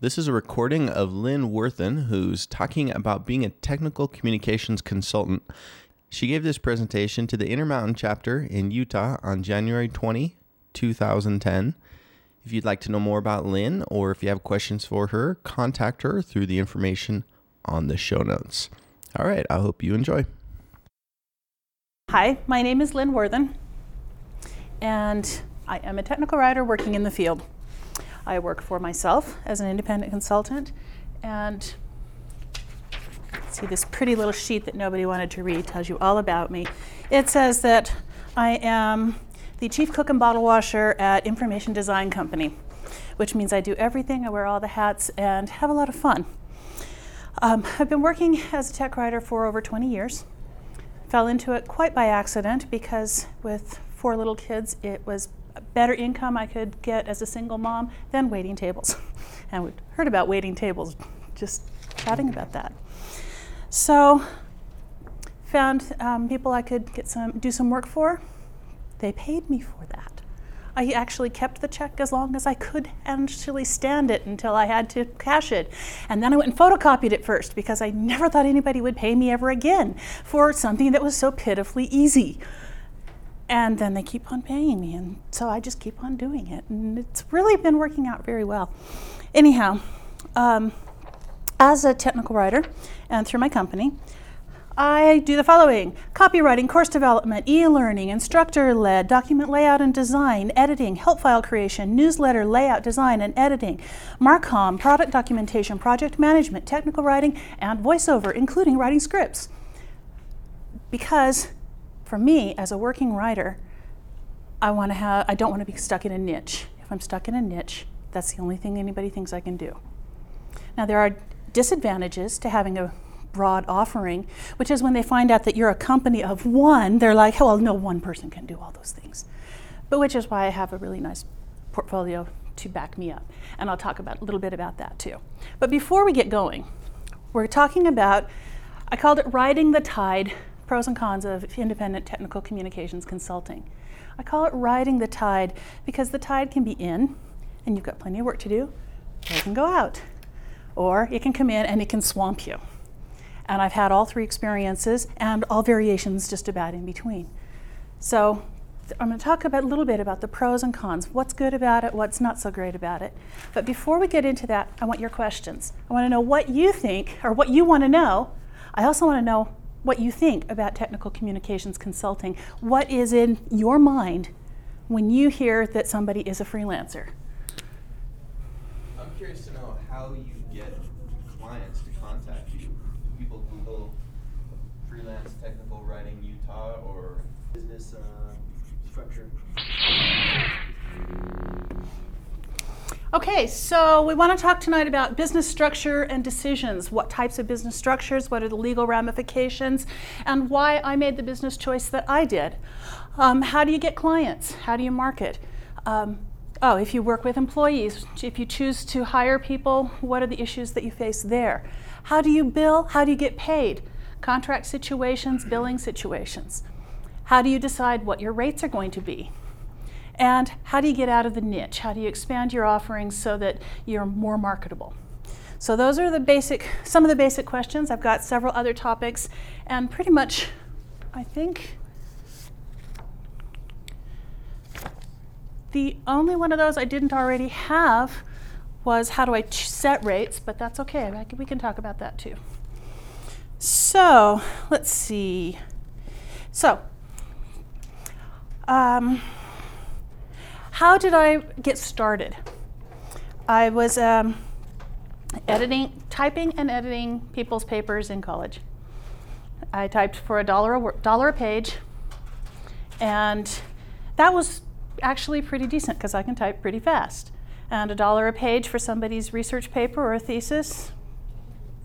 This is a recording of Lynn Worthen, who's talking about being a technical communications consultant. She gave this presentation to the Intermountain chapter in Utah on January 20, 2010. If you'd like to know more about Lynn or if you have questions for her, contact her through the information on the show notes. All right, I hope you enjoy. Hi, my name is Lynn Worthen, and I am a technical writer working in the field. I work for myself as an independent consultant, and see this pretty little sheet that nobody wanted to read tells you all about me. It says that I am the chief cook and bottle washer at Information Design Company, which means I do everything, I wear all the hats, and have a lot of fun. Um, I've been working as a tech writer for over 20 years. Fell into it quite by accident because with four little kids, it was better income I could get as a single mom than waiting tables. and we've heard about waiting tables, just chatting about that. So, found um, people I could get some do some work for. They paid me for that. I actually kept the check as long as I could actually stand it until I had to cash it. And then I went and photocopied it first because I never thought anybody would pay me ever again for something that was so pitifully easy and then they keep on paying me and so i just keep on doing it and it's really been working out very well. Anyhow um, as a technical writer and through my company i do the following. Copywriting course development e-learning instructor-led document layout and design editing help file creation newsletter layout design and editing marcom product documentation project management technical writing and voiceover including writing scripts. Because for me as a working writer, I want to have I don't want to be stuck in a niche. If I'm stuck in a niche, that's the only thing anybody thinks I can do. Now there are disadvantages to having a broad offering, which is when they find out that you're a company of one, they're like, oh, well, no one person can do all those things. But which is why I have a really nice portfolio to back me up. And I'll talk about a little bit about that too. But before we get going, we're talking about I called it riding the tide pros and cons of independent technical communications consulting. I call it riding the tide because the tide can be in and you've got plenty of work to do, or it can go out, or it can come in and it can swamp you. And I've had all three experiences and all variations just about in between. So I'm going to talk about a little bit about the pros and cons, what's good about it, what's not so great about it. But before we get into that, I want your questions. I want to know what you think or what you want to know. I also want to know what you think about technical communications consulting. What is in your mind when you hear that somebody is a freelancer? I'm curious to know how you Okay, so we want to talk tonight about business structure and decisions. What types of business structures, what are the legal ramifications, and why I made the business choice that I did. Um, how do you get clients? How do you market? Um, oh, if you work with employees, if you choose to hire people, what are the issues that you face there? How do you bill? How do you get paid? Contract situations, billing situations. How do you decide what your rates are going to be? And how do you get out of the niche? How do you expand your offerings so that you're more marketable? So those are the basic, some of the basic questions. I've got several other topics, and pretty much, I think the only one of those I didn't already have was how do I set rates, but that's okay. we can talk about that too. So let's see. So, um, how did I get started? I was um, editing, typing and editing people's papers in college. I typed for a dollar a, dollar a page, and that was actually pretty decent because I can type pretty fast. And a dollar a page for somebody's research paper or a thesis,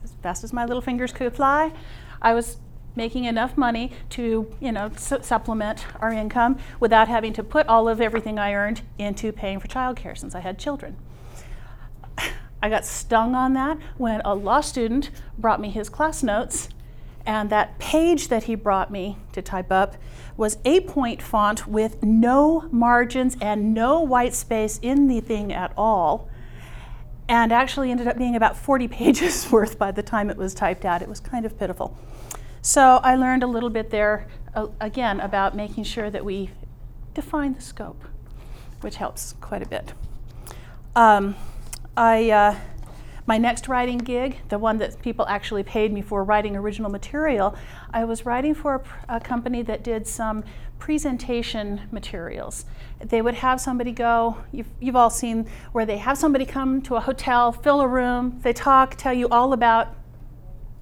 as fast as my little fingers could fly, I was making enough money to, you know, su- supplement our income without having to put all of everything I earned into paying for childcare since I had children. I got stung on that when a law student brought me his class notes, and that page that he brought me to type up was eight point font with no margins and no white space in the thing at all. and actually ended up being about 40 pages worth by the time it was typed out. It was kind of pitiful. So I learned a little bit there, uh, again, about making sure that we define the scope, which helps quite a bit. Um, I, uh, my next writing gig, the one that people actually paid me for writing original material, I was writing for a, a company that did some presentation materials. They would have somebody go, you've, you've all seen where they have somebody come to a hotel, fill a room, they talk, tell you all about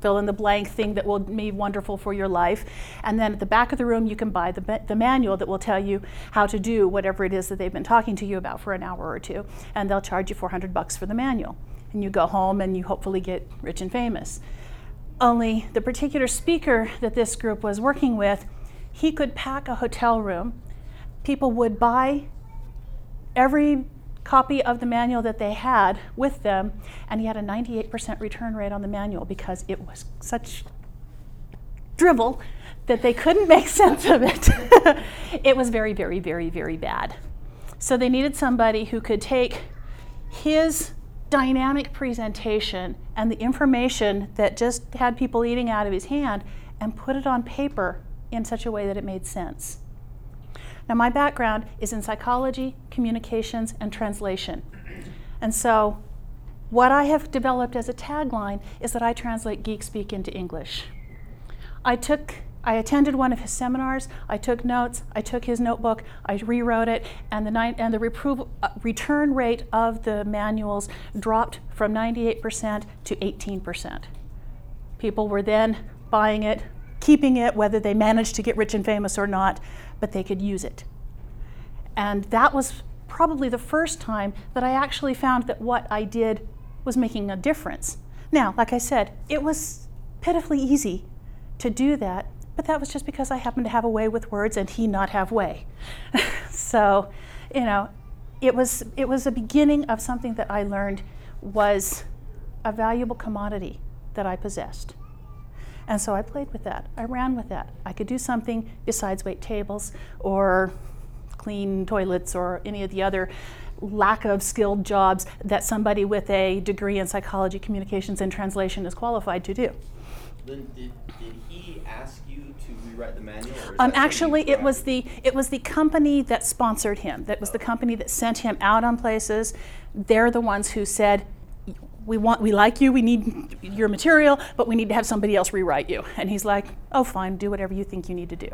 fill in the blank thing that will be wonderful for your life. And then at the back of the room, you can buy the, the manual that will tell you how to do whatever it is that they've been talking to you about for an hour or two. And they'll charge you 400 bucks for the manual. And you go home and you hopefully get rich and famous. Only the particular speaker that this group was working with he could pack a hotel room. People would buy every copy of the manual that they had with them, and he had a 98% return rate on the manual because it was such drivel that they couldn't make sense of it. it was very, very, very, very bad. So they needed somebody who could take his dynamic presentation and the information that just had people eating out of his hand and put it on paper in such a way that it made sense. Now, my background is in psychology, communications, and translation. And so, what I have developed as a tagline is that I translate geek speak into English. I took I attended one of his seminars. I took notes. I took his notebook. I rewrote it, and the ni- and the reprove, uh, return rate of the manuals dropped from 98% to 18%. People were then buying it, keeping it, whether they managed to get rich and famous or not, but they could use it. And that was probably the first time that I actually found that what I did was making a difference. Now, like I said, it was pitifully easy to do that, but that was just because I happened to have a way with words and he not have way. so, you know, it was it was a beginning of something that I learned was a valuable commodity that I possessed. And so I played with that. I ran with that. I could do something besides wait tables or clean toilets or any of the other lack of skilled jobs that somebody with a degree in psychology, communications, and translation is qualified to do. Then did, did he ask you to rewrite the manual? Um, actually, it was the it was the company that sponsored him. That was the company that sent him out on places. They're the ones who said, we want we like you we need your material but we need to have somebody else rewrite you. And he's like oh fine do whatever you think you need to do.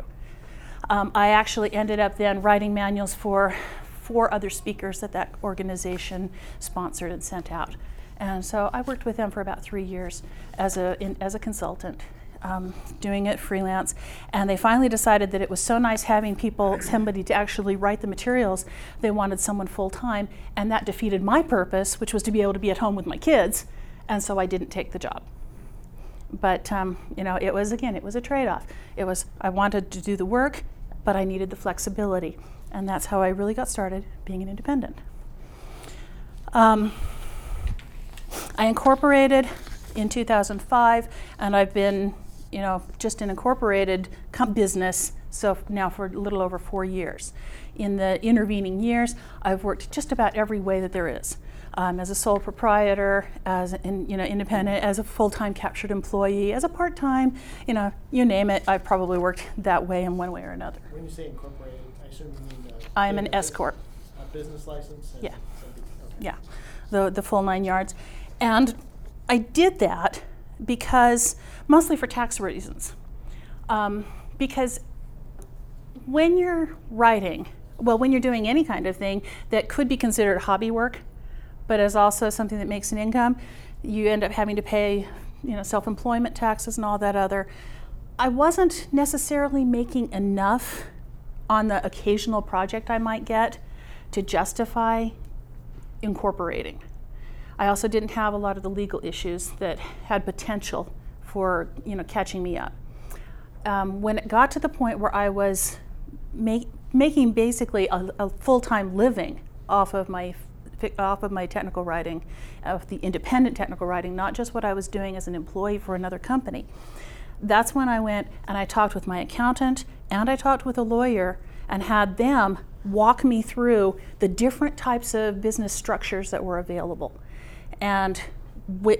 Um, i actually ended up then writing manuals for four other speakers that that organization sponsored and sent out. And so i worked with them for about three years as a in, as a consultant um, doing it freelance. And they finally decided that it was so nice having people, somebody to actually write the materials, they wanted someone full time. And that defeated my purpose, which was to be able to be at home with my kids. And so I didn't take the job. But, um, you know, it was, again, it was a trade off. It was, I wanted to do the work, but I needed the flexibility. And that's how I really got started being an independent. Um, I incorporated in 2005, and I've been you know, just an incorporated business, so now for a little over four years. In the intervening years, I've worked just about every way that there is. Um, as a sole proprietor, as an you know, independent, as a full-time captured employee, as a part-time, you know, you name it, I've probably worked that way in one way or another. When you say incorporated, I assume you mean uh, I am an S corp. Business license. yeah. Okay. Yeah, the the full nine yards, and I did that because mostly for tax reasons. Um, because when you're writing, well, when you're doing any kind of thing that could be considered hobby work, but is also something that makes an income, you end up having to pay, you know, self-employment taxes and all that other. I wasn't necessarily making enough on the occasional project I might get to justify incorporating. I also didn't have a lot of the legal issues that had potential for you know catching me up. Um, when it got to the point where I was make, making basically a, a full-time living off of my off of my technical writing, of the independent technical writing, not just what I was doing as an employee for another company. That's when I went and I talked with my accountant and I talked with a lawyer and had them walk me through the different types of business structures that were available and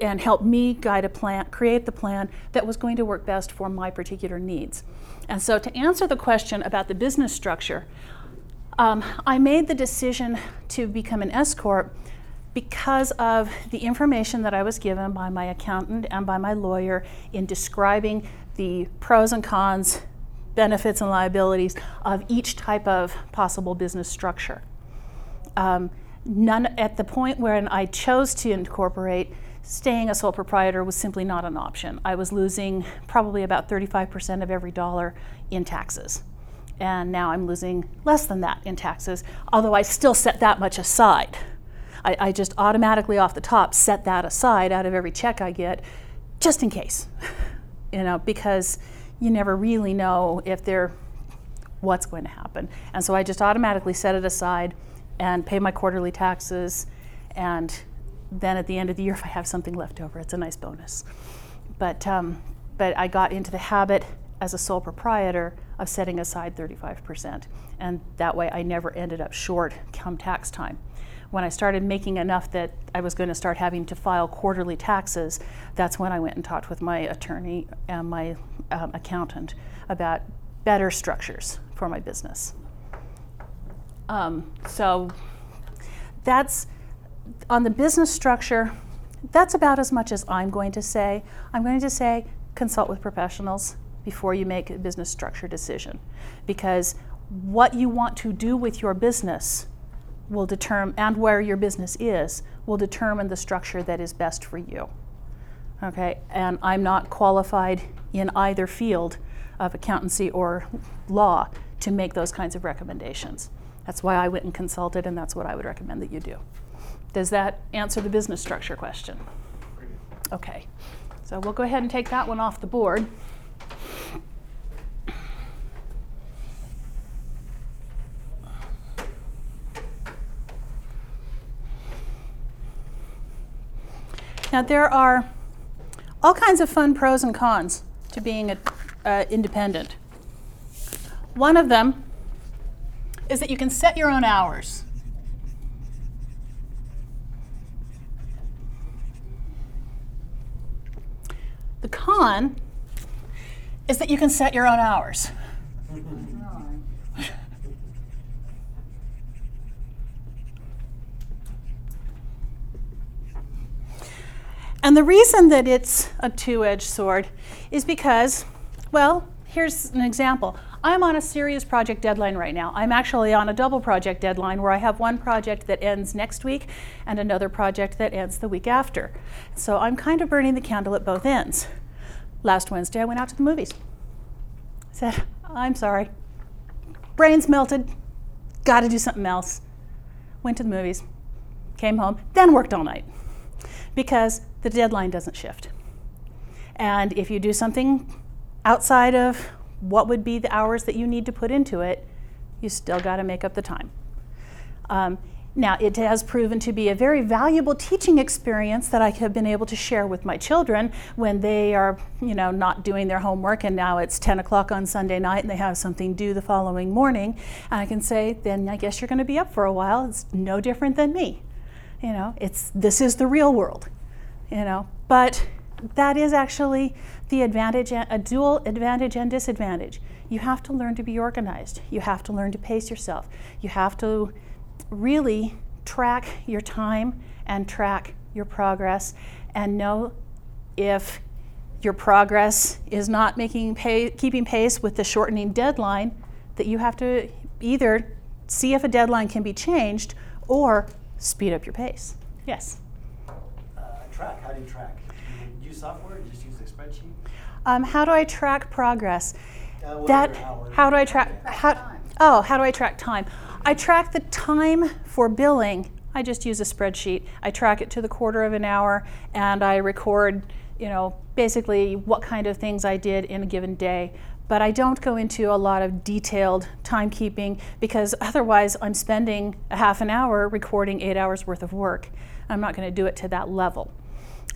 and help me guide a plan, create the plan that was going to work best for my particular needs. And so, to answer the question about the business structure, um, I made the decision to become an S corp because of the information that I was given by my accountant and by my lawyer in describing the pros and cons, benefits and liabilities of each type of possible business structure. Um, none at the point when I chose to incorporate, staying a sole proprietor was simply not an option. I was losing probably about 35% of every dollar in taxes. And now I'm losing less than that in taxes, although I still set that much aside. I, I just automatically off the top set that aside out of every check I get, just in case, you know, because you never really know if they're what's going to happen. And so I just automatically set it aside and pay my quarterly taxes. And then at the end of the year, if I have something left over, it's a nice bonus. But, um, but I got into the habit as a sole proprietor of setting aside 35%. And that way I never ended up short come tax time. When I started making enough that I was going to start having to file quarterly taxes, that's when I went and talked with my attorney and my um, accountant about better structures for my business. Um, so that's on the business structure, that's about as much as I'm going to say. I'm going to say consult with professionals before you make a business structure decision because what you want to do with your business will determine and where your business is will determine the structure that is best for you. Okay? And I'm not qualified in either field of accountancy or law to make those kinds of recommendations. That's why I went and consulted, and that's what I would recommend that you do. Does that answer the business structure question? Okay, so we'll go ahead and take that one off the board. Now, there are all kinds of fun pros and cons to being a, uh, independent. One of them is that you can set your own hours. The con is that you can set your own hours. And the reason that it's a two edged sword is because, well, here's an example. I'm on a serious project deadline right now. I'm actually on a double project deadline where I have one project that ends next week and another project that ends the week after. So I'm kind of burning the candle at both ends. Last Wednesday, I went out to the movies. Said, I'm sorry. Brains melted. Got to do something else. Went to the movies. Came home. Then worked all night. Because the deadline doesn't shift. And if you do something outside of what would be the hours that you need to put into it, you still got to make up the time. Um, now, it has proven to be a very valuable teaching experience that I have been able to share with my children when they are, you know, not doing their homework and now it's 10 o'clock on Sunday night and they have something due the following morning. And I can say, then I guess you're going to be up for a while. It's no different than me. You know, it's this is the real world. You know, but that is actually the advantage, a dual advantage and disadvantage. You have to learn to be organized. You have to learn to pace yourself. You have to really track your time and track your progress and know if your progress is not making pay, keeping pace with the shortening deadline that you have to either see if a deadline can be changed or speed up your pace. Yes. Uh, track. How do you track? You use software? You just use a spreadsheet? Um, how do I track progress? Uh, that how do I track? How, oh, how do I track time? I track the time for billing. I just use a spreadsheet. I track it to the quarter of an hour, and I record, you know, basically what kind of things I did in a given day. But I don't go into a lot of detailed timekeeping because otherwise I'm spending a half an hour recording eight hours worth of work. I'm not going to do it to that level.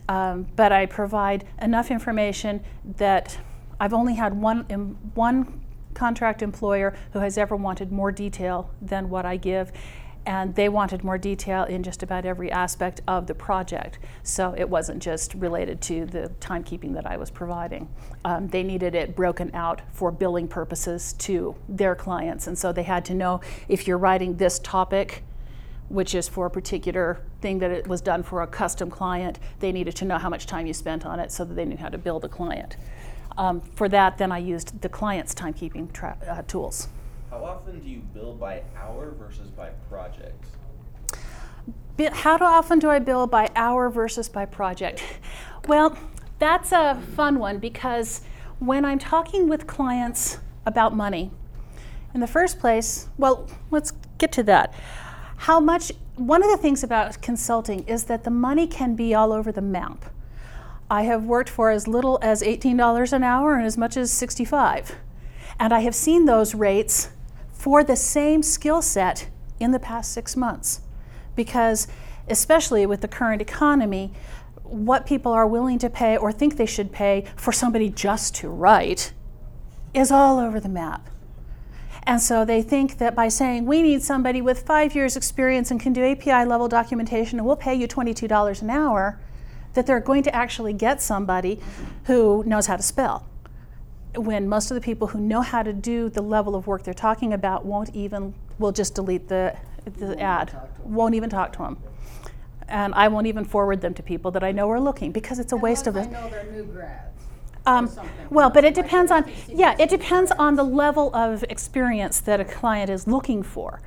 Um, but I provide enough information that I've only had one, one contract employer who has ever wanted more detail than what I give. and they wanted more detail in just about every aspect of the project. So it wasn't just related to the timekeeping that I was providing. Um, they needed it broken out for billing purposes to their clients, and so they had to know if you're writing this topic, which is for a particular thing that it was done for a custom client, they needed to know how much time you spent on it so that they knew how to bill the client. Um, for that, then I used the client's timekeeping tra- uh, tools. How often do you bill by hour versus by project? How often do I bill by hour versus by project? Well, that's a fun one because when I'm talking with clients about money, in the first place, well, let's get to that. How much, one of the things about consulting is that the money can be all over the map. I have worked for as little as $18 an hour and as much as 65. And I have seen those rates for the same skill set in the past six months. Because, especially with the current economy, what people are willing to pay or think they should pay for somebody just to write is all over the map. And so they think that by saying, we need somebody with five years' experience and can do API level documentation and we'll pay you $22 an hour, that they're going to actually get somebody who knows how to spell. When most of the people who know how to do the level of work they're talking about won't even, will just delete the, the ad, won't even talk to them. And I won't even forward them to people that I know are looking because it's a waste of it. I know they're new grads. Um, well, but it depends on, yeah, it depends on the level of experience that a client is looking for.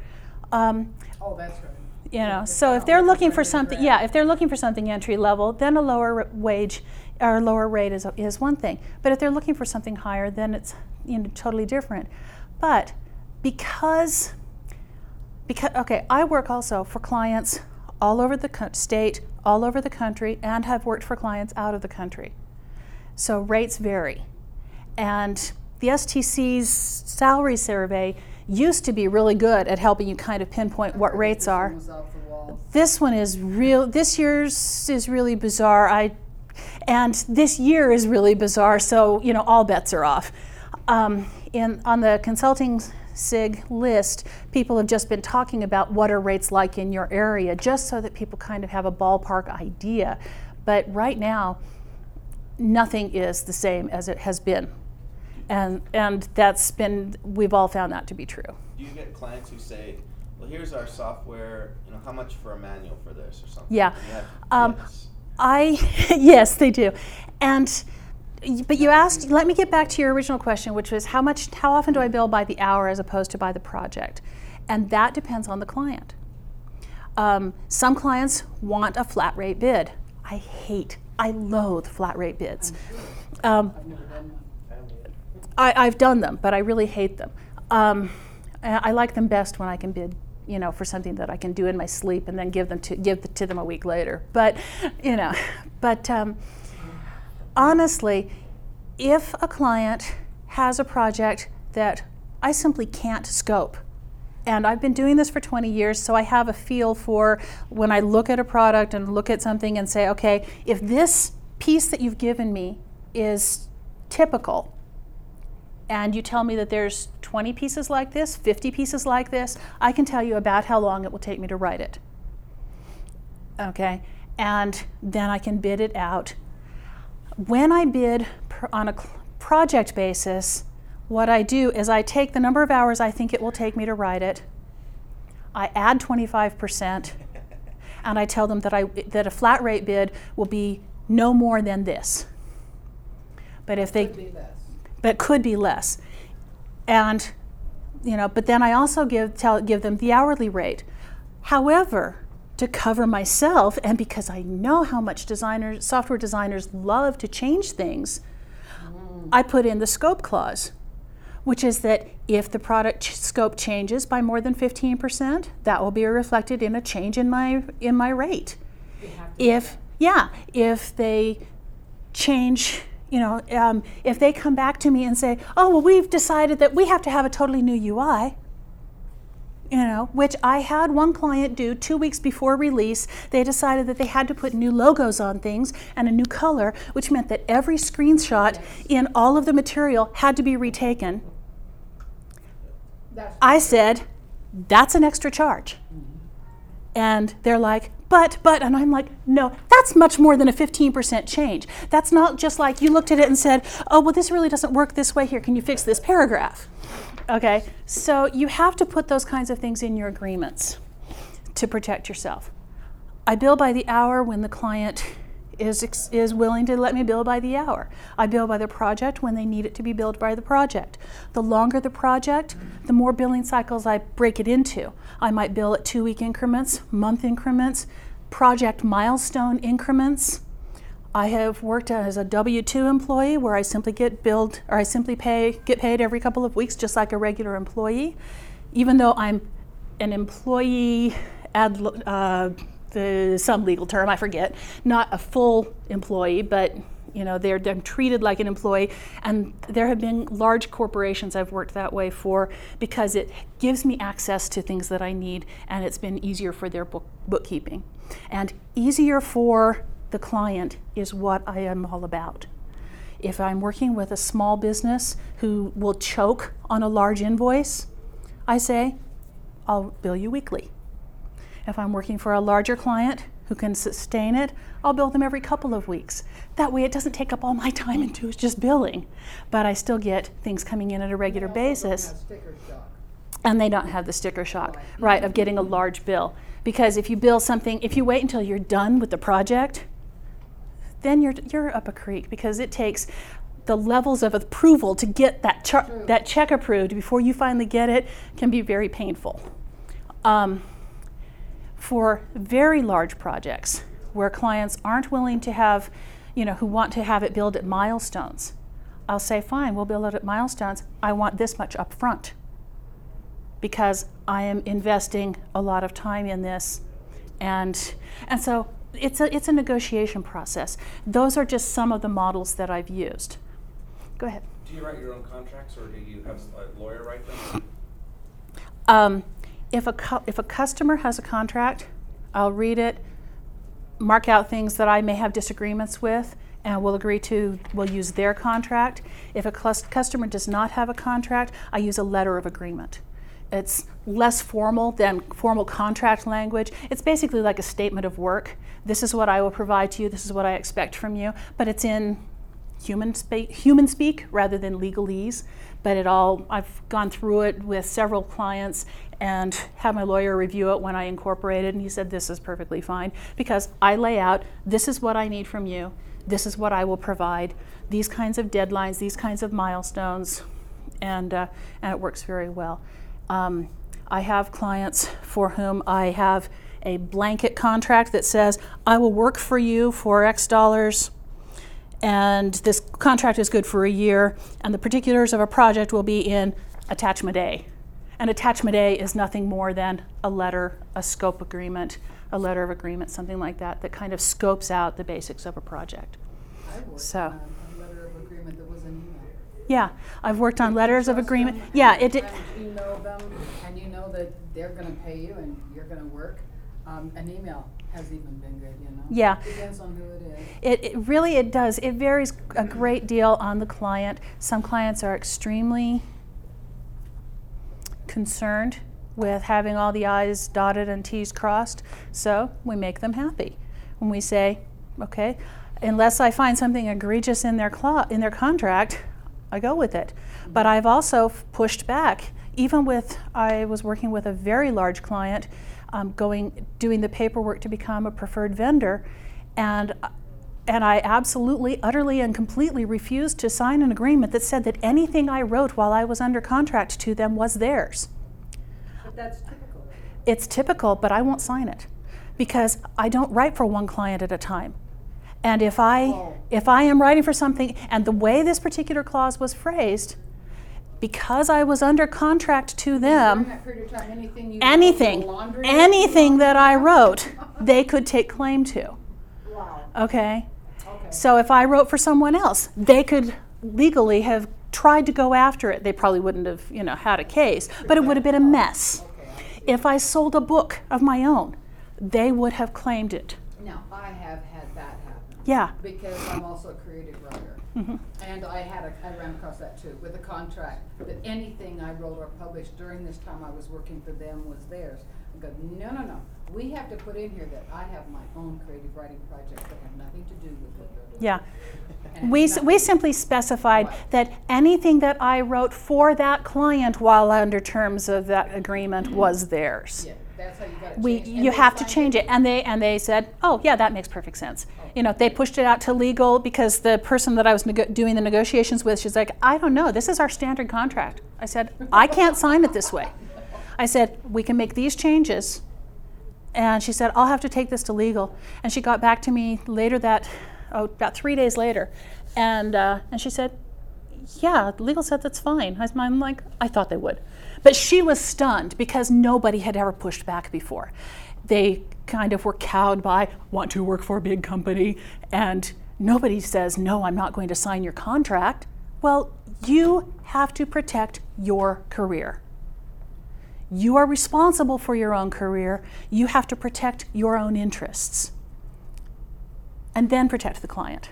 Um, Oh, that's right. you know, so if they're looking for something, yeah, if they're looking for something entry level, then a lower wage or lower rate is, is one thing. But if they're looking for something higher, then it's you know totally different. But because because okay, I work also for clients all over the co- state, all over the country, and have worked for clients out of the country. So rates vary. And the STC's salary survey used to be really good at helping you kind of pinpoint what rates are. was off the wall. This one is real. This year's is really bizarre. I, and this year is really bizarre. So you know, all bets are off. Um, in on the consulting sig list, people have just been talking about what are rates like in your area, just so that people kind of have a ballpark idea. But right now, nothing is the same as it has been, and and that's been we've all found that to be true. Do you get clients who say, "Well, here's our software. You know, how much for a manual for this or something?" Yeah. And you have- Um, yes. I yes, they do, and but you asked. Let me get back to your original question, which was how much, how often do I bill by the hour as opposed to by the project, and that depends on the client. Um, some clients want a flat rate bid. I hate, I loathe flat rate bids. Um. I, I've done them, but I really hate them. Um, I I like them best when I can bid, you know, for something that I can do in my sleep and then give them to give to them a week later. But, you know, but um, honestly, if a client has a project that I simply can't scope, and I've been doing this for 20 years, so I have a feel for when I look at a product and look at something and say, okay, if this piece that you've given me is typical, and you tell me that there's 20 pieces like this, 50 pieces like this, I can tell you about how long it will take me to write it. Okay? And then I can bid it out. When I bid on a project basis, what I do is I take the number of hours I think it will take me to write it, I add 25%, and I tell them that, I, that a flat rate bid will be no more than this. But if they Could be less. but could be less. And you know, but then I also give tell give them the hourly rate. However, to cover myself and because I know how much designers software designers love to change things, mm. I put in the scope clause, which is that if the product scope changes by more than 15%, that will be reflected in a change in my in my rate. You have to if yeah if they change you know um, if they come back to me and say oh well we've decided that we have to have a totally new ui you know which i had one client do two weeks before release they decided that they had to put new logos on things and a new color which meant that every screenshot in all of the material had to be retaken i said that's an extra charge mm-hmm. And they're like, but, but, and I'm like, no, that's much more than a 15% change. That's not just like you looked at it and said, oh, well, this really doesn't work this way here. Can you fix this paragraph? Okay, so you have to put those kinds of things in your agreements to protect yourself. I bill by the hour when the client is, is willing to let me bill by the hour. I bill by the project when they need it to be billed by the project. The longer the project, the more billing cycles I break it into. I might bill at two week increments, month increments, project milestone increments. I have worked as a W two employee where I simply get billed or I simply pay get paid every couple of weeks just like a regular employee, even though I'm an employee ad uh, the some legal term I forget, not a full employee, but you know they're, they're treated like an employee. And there have been large corporations i've worked that way for because it gives me access to things that i need and it's been easier for their book, bookkeeping. And easier for the client is what i am all about. If i'm working with a small business who will choke on a large invoice i say i'll bill you weekly if i'm working for a larger client who can sustain it, I'll bill them every couple of weeks. That way it doesn't take up all my time and do just billing. But I still get things coming in at a regular basis. And they don't have the sticker shock, right, of getting a large bill. Because if you bill something, if you wait until you're done with the project, then you're, you're up a creek because it takes the levels of approval to get that, char- that check approved before you finally get it can be very painful. Um, for very large projects where clients aren't willing to have, you know, who want to have it billed at milestones, I'll say, fine, we'll bill it at milestones. I want this much up front because I am investing a lot of time in this. And, and so it's a, it's a negotiation process. Those are just some of the models that I've used. Go ahead. Do you write your own contracts or do you have a lawyer write them? Um, if a cu- if a customer has a contract, I'll read it, mark out things that I may have disagreements with, and we'll agree to we'll use their contract. If a cus- customer does not have a contract, I use a letter of agreement. It's less formal than formal contract language. It's basically like a statement of work. This is what I will provide to you. This is what I expect from you. But it's in human speak, human speak rather than legalese. But it all I've gone through it with several clients and had my lawyer review it when I incorporated, and he said this is perfectly fine because I lay out this is what I need from you. This is what I will provide. These kinds of deadlines, these kinds of milestones, and uh, and it works very well. Um, I have clients for whom I have a blanket contract that says I will work for you for X dollars and this contract is good for a year, and the particulars of a project will be in attachment A. And attachment A is nothing more than a letter, a scope agreement, a letter of agreement, something like that, that kind of scopes out the basics of a project. So- on a letter of agreement that was an email. Yeah, I've worked on letters of agreement. them, Yeah, it did. You know them, and you know that they're gonna pay you and you're gonna work. Um, an email has even been good, you know? Yeah. It Depends on who it is. It, it really it does. It varies a great deal on the client. Some clients are extremely concerned with having all the I's dotted and T's crossed, so we make them happy. When we say, okay, unless I find something egregious in their cla- in their contract, I go with it. But I've also pushed back. Even with I was working with a very large client, um, going doing the paperwork to become a preferred vendor, and and I absolutely, utterly, and completely refused to sign an agreement that said that anything I wrote while I was under contract to them was theirs. But that's typical. It's typical, but I won't sign it because I don't write for one client at a time. And if I Oh. if I am writing for something and the way this particular clause was phrased, because I was under contract to them, that period of time, anything anything, laundry, anything that I wrote, they could take claim to. Wow, Okay? So if I wrote for someone else, they could legally have tried to go after it. They probably wouldn't have, you know, had a case, but it would have been a mess. Okay, I see. If I sold a book of my own, they would have claimed it. Now, I have had that happen. Yeah. Because I'm also a creative writer. Mm-hmm. And I had a, I ran across that too, with a contract, that anything I wrote or published during this time I was working for them was theirs. I go, no, no, no, we have to put in here that I have my own creative writing projects that have nothing to do with what you're doing. Yeah. And We, s- we simply specified Right. that anything that I wrote for that client while under terms of that agreement mm-hmm. was theirs. Yeah, that's how you gotta We, change. you have to change it, and they, and they said, oh, yeah, that makes perfect sense. Oh. You know, they pushed it out to legal because the person that I was nego- doing the negotiations with, she's like, I don't know, this is our standard contract. I said, I can't sign it this way. I said, we can make these changes. And she said, I'll have to take this to legal. And she got back to me later that, oh, about three days later. And, uh, and she said, yeah, legal said that's fine. I'm like, I thought they would. But she was stunned because nobody had ever pushed back before. They kind of were cowed by, want to work for a big company, and nobody says, no, I'm not going to sign your contract. Well, you have to protect your career. You are responsible for your own career. You have to protect your own interests. And then protect the client.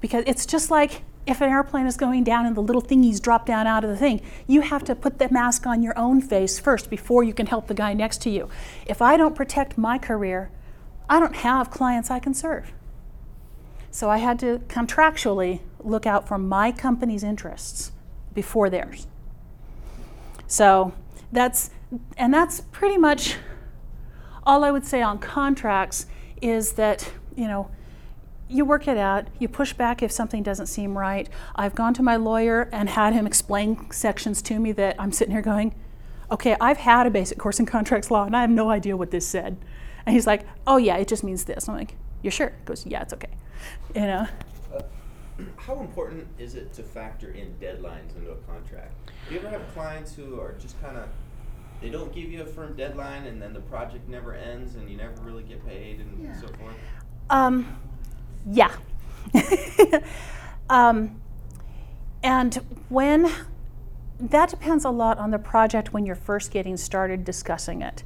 Because it's just like if an airplane is going down and the little thingies drop down out of the thing, you have to put the mask on your own face first before you can help the guy next to you. If I don't protect my career, I don't have clients I can serve. So I had to contractually look out for my company's interests before theirs. So that's, and that's pretty much all I would say on contracts is that, you know, you work it out, you push back if something doesn't seem right. I've gone to my lawyer and had him explain sections to me that I'm sitting here going, okay, I've had a basic course in contracts law and I have no idea what this said. And he's like, oh yeah, it just means this. I'm like, you're sure? He goes, yeah, it's okay. You know? Uh, how important is it to factor in deadlines into a contract? Do you ever have clients who are just kind of they don't give you a firm deadline and then the project never ends and you never really get paid and Yeah. so forth? Um, yeah. um, and when that depends a lot on the project when you're first getting started discussing it,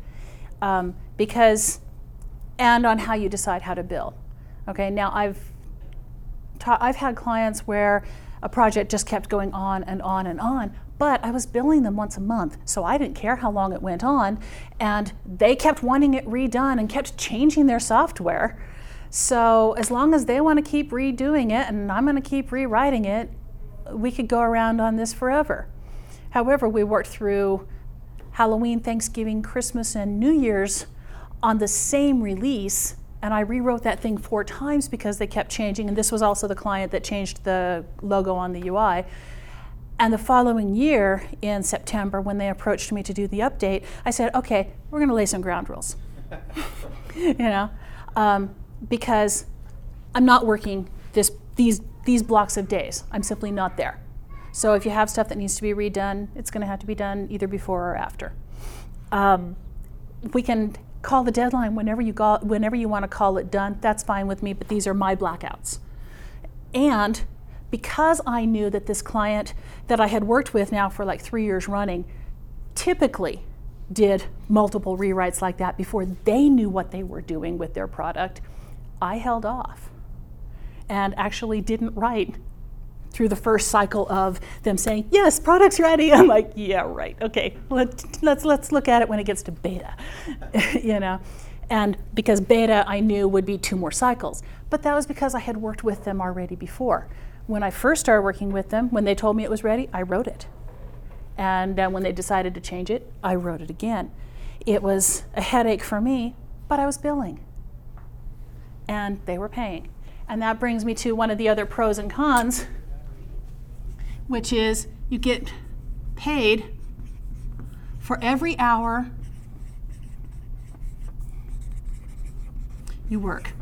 um, because and on how you decide how to bill. Okay, now I've ta- I've had clients where a project just kept going on and on and on, but I was billing them once a month, so I didn't care how long it went on, and they kept wanting it redone and kept changing their software. So as long as they want to keep redoing it and I'm going to keep rewriting it, we could go around on this forever. However, we worked through Halloween, Thanksgiving, Christmas, and New Year's on the same release, and I rewrote that thing four times because they kept changing. And this was also the client that changed the logo on the UI. And the following year, in September, when they approached me to do the update, I said, okay, we're going to lay some ground rules. you know, um, because I'm not working this, these, these blocks of days. I'm simply not there. So if you have stuff that needs to be redone, it's going to have to be done either before or after. Um, we can call the deadline whenever you whenever you want to call it done. That's fine with me, but these are my blackouts. And because I knew that this client that I had worked with now for like three years running typically did multiple rewrites like that before they knew what they were doing with their product, I held off and actually didn't write through the first cycle of them saying, "Yes, product's ready." I'm like, "Yeah, right. Okay, let, let's let's look at it when it gets to beta," you know. And because beta, I knew would be two more cycles, but that was because I had worked with them already before. When I first started working with them, when they told me it was ready, I wrote it. And uh, when they decided to change it, I wrote it again. It was a headache for me, but I was billing. And they were paying. And that brings me to one of the other pros and cons, which is you get paid for every hour you work.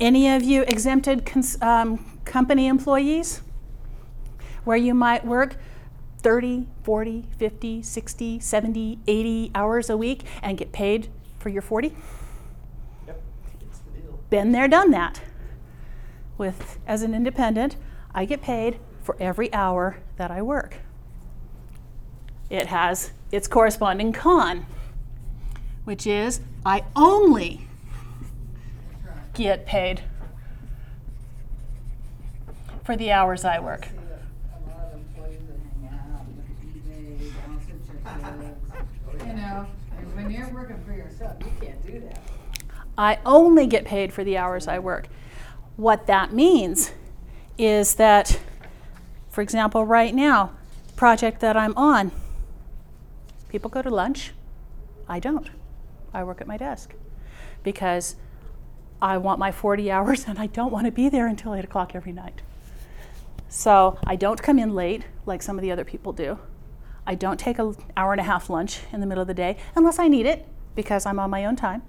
Any of you exempted cons- um, company employees? where you might work 30, 40, 50, 60, 70, 80 hours a week and get paid for your 40? Yep, the. Been there, done that. With as an independent, I get paid for every hour that I work. It has its corresponding con, which is I only get paid for the hours I work. When you're working for yourself, you can't do that. I only get paid for the hours I work. What that means is that, for example, right now, project that I'm on, people go to lunch. I don't. I work at my desk because I want my 40 hours and I don't want to be there until 8 o'clock every night. So I don't come in late like some of the other people do. I don't take an hour and a half lunch in the middle of the day unless I need it because I'm on my own time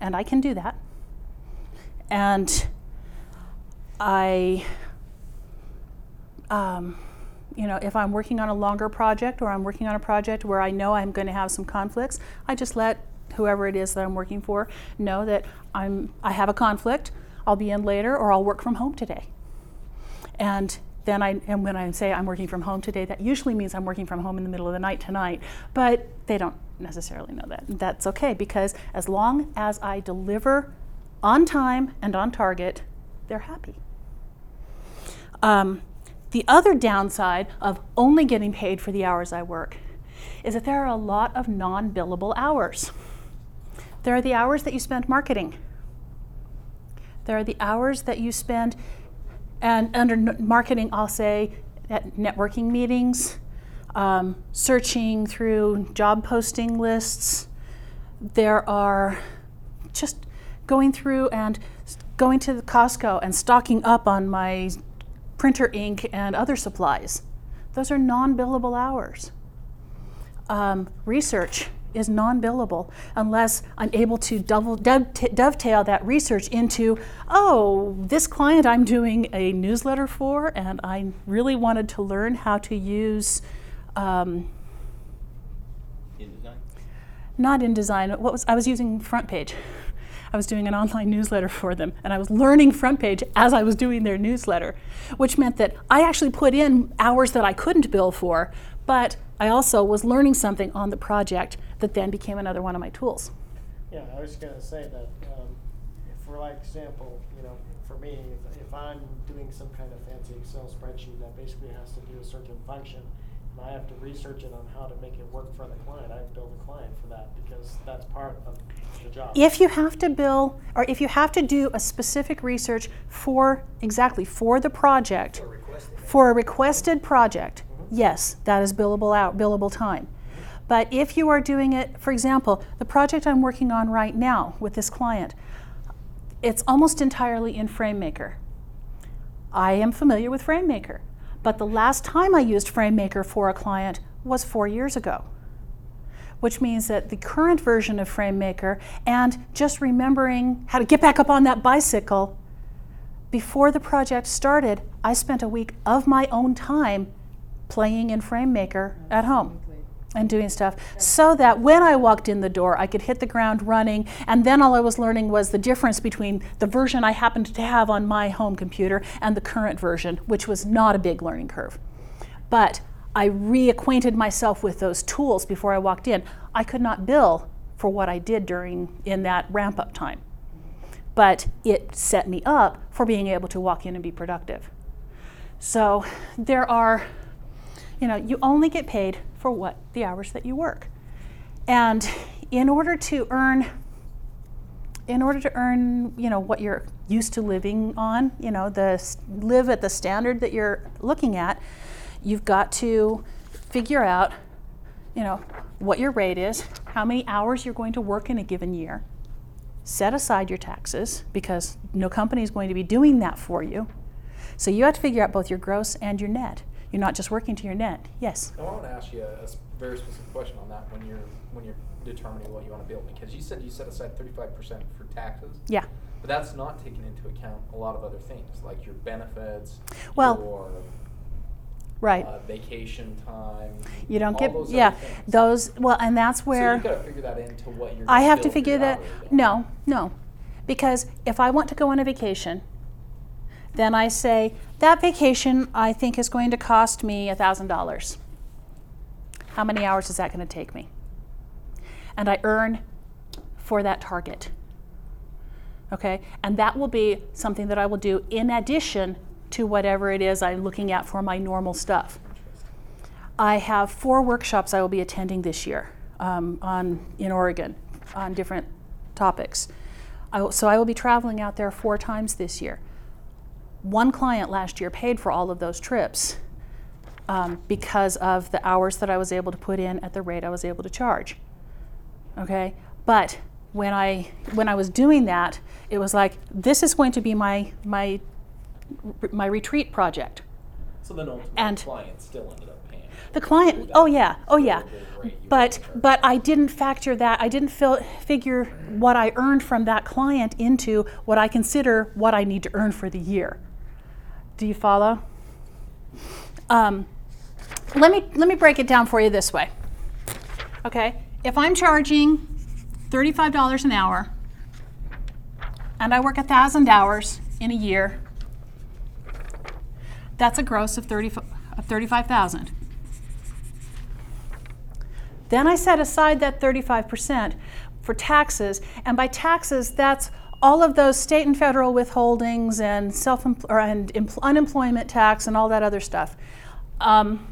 and I can do that. And I, um, you know, if I'm working on a longer project or I'm working on a project where I know I'm going to have some conflicts, I just let whoever it is that I'm working for know that I'm I have a conflict. I'll be in later, or I'll work from home today. And then I and when I say I'm working from home today, that usually means I'm working from home in the middle of the night tonight. But they don't necessarily know that. That's okay because as long as I deliver on time and on target, they're happy. Um, the other downside of only getting paid for the hours I work is that there are a lot of non billable hours. There are the hours that you spend marketing. There are the hours that you spend, and under marketing, I'll say at networking meetings, um, searching through job posting lists. There are just going through and going to the Costco and stocking up on my printer ink and other supplies. Those are non billable hours. Um, research is non billable unless I'm able to double, dovetail that research into, oh, this client I'm doing a newsletter for, and I really wanted to learn how to use. Um, InDesign? not InDesign. What was I was using FrontPage. I was doing an online newsletter for them, and I was learning FrontPage as I was doing their newsletter, which meant that I actually put in hours that I couldn't bill for, but I also was learning something on the project that then became another one of my tools. Yeah, I was gonna say that, um, for like example, you know, for me, if, if I'm doing some kind of fancy Excel spreadsheet that basically has to do a certain function, and I have to research it on how to make it work for the client, I build a client for that, because that's part of the job. If you have to bill, or if you have to do a specific research for exactly for the project, Or requested. for a requested project, yes, that is billable out, billable time. But if you are doing it, for example, the project I'm working on right now with this client, it's almost entirely in FrameMaker. I am familiar with FrameMaker, but the last time I used FrameMaker for a client was four years ago which means that the current version of FrameMaker and just remembering how to get back up on that bicycle before the project started, I spent a week of my own time playing in FrameMaker at home and doing stuff so that when I walked in the door, I could hit the ground running. And then all I was learning was the difference between the version I happened to have on my home computer and the current version, which was not a big learning curve. But I reacquainted myself with those tools before I walked in. I could not bill for what I did during in that ramp up time. But it set me up for being able to walk in and be productive. So there are, you know, you only get paid for what the hours that you work. And in order to earn in order to earn, you know, what you're used to living on, you know, the live at the standard that you're looking at, you've got to figure out, you know, what your rate is, how many hours you're going to work in a given year. Set aside your taxes because no company is going to be doing that for you. So you have to figure out both your gross and your net. You're not just working to your net. Yes. I want to ask you a, very specific question on that when you're when you're determining what you want to build because you said you set aside 35% for taxes. Yeah. But that's not taking into account a lot of other things like your benefits, Well, your Right. uh, vacation time. You don't all get those yeah other those well, and that's So where you've got to figure that into what you're. I have to figure that. No, no. Because if I want to go on a vacation, then I say, that vacation I think is going to cost me $1,000. How many hours is that going to take me? And I earn for that target. Okay? And that will be something that I will do in addition to whatever it is I'm looking at for my normal stuff. I have four workshops I will be attending this year um, on, in Oregon on different topics. I so I will be traveling out there four times this year. One client last year paid for all of those trips um, because of the hours that I was able to put in at the rate I was able to charge. Okay, but when I when I was doing that, it was like this is going to be my my my retreat project. So then ultimately, And- the client still ended up paying. The client, oh yeah, oh yeah. But but I didn't factor that. I didn't figure what I earned from that client into what I consider what I need to earn for the year. Do you follow? Um, let me let me break it down for you this way. Okay, if I'm charging thirty-five dollars an hour, and I work a thousand hours in a year, that's a gross of thirty of thirty-five thousand. Then I set aside that 35% for taxes, and by taxes, that's all of those state and federal withholdings and self or and empl- unemployment tax and all that other stuff. Um,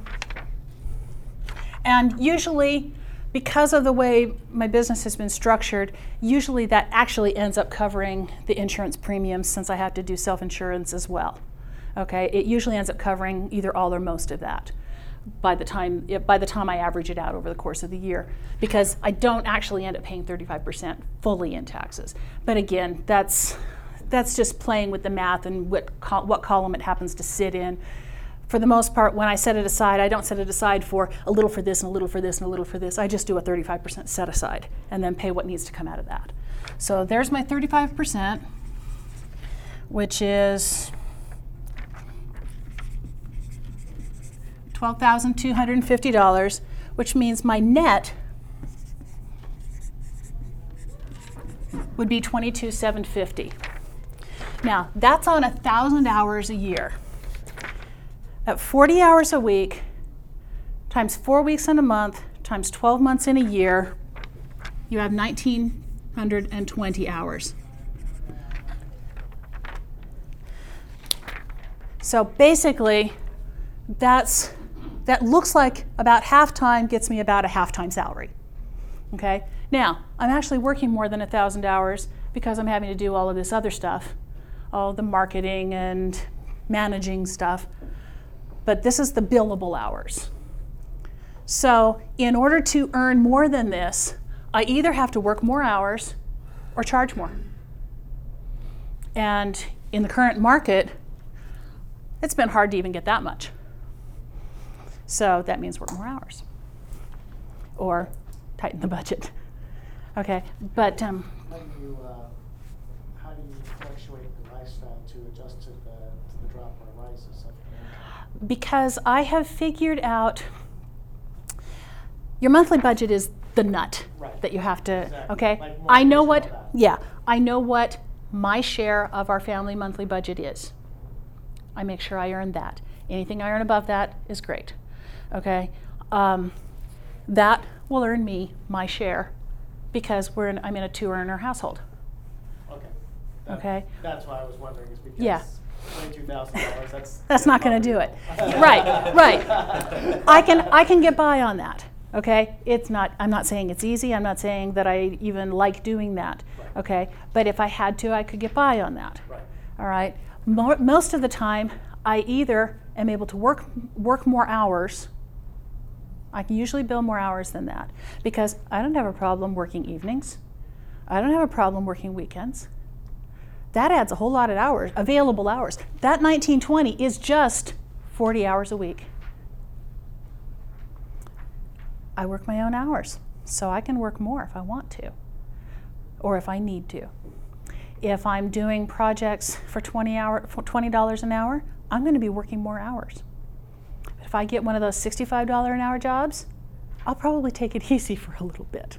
and usually, because of the way my business has been structured, usually that actually ends up covering the insurance premiums since I have to do self insurance as well. Okay, it usually ends up covering either all or most of that by the time by the time I average it out over the course of the year because I don't actually end up paying 35% fully in taxes. But again, that's that's just playing with the math and what col- what column it happens to sit in. For the most part, when I set it aside, I don't set it aside for a little for this and a little for this and a little for this. I just do a 35% set aside and then pay what needs to come out of that. So there's my 35%, which is $12,250, which means my net would be 22,750. Now, that's on 1,000 hours a year. At 40 hours a week, times four weeks in a month, times 12 months in a year, you have 1,920 hours. So basically, that's that looks like about half time gets me about a half time salary. Okay? Now, I'm actually working more than a thousand hours because I'm having to do all of this other stuff, all the marketing and managing stuff. But this is the billable hours. So, in order to earn more than this, I either have to work more hours or charge more. And in the current market, it's been hard to even get that much. So that means work more hours or tighten the budget. Okay, but um, How do you, uh, how do you fluctuate the lifestyle to adjust to the, to the drop or rises of income? because I have figured out your monthly budget is the nut Right. that you have to, Exactly. okay? Like I know what, yeah, I know what my share of our family monthly budget is. I make sure I earn that. Anything I earn above that is great, okay? Um, that will earn me my share because we're in, I'm in a two earner household. Okay. That- Okay. That's why I was wondering, is because Yeah. twenty-two thousand dollars, that's. That's not going to do it. right, right. I can I can get by on that. Okay? It's not I'm not saying it's easy. I'm not saying that I even like doing that. Right. Okay? But if I had to, I could get by on that. Right. All right? Mo- most of the time, I either am able to work work more hours. I can usually bill more hours than that because I don't have a problem working evenings. I don't have a problem working weekends that adds a whole lot of hours, available hours. That 1920 is just 40 hours a week. I work my own hours, so I can work more if I want to or if I need to. If I'm doing projects for 20 hour for $20 an hour, I'm going to be working more hours. If I get one of those $65 an hour jobs, I'll probably take it easy for a little bit.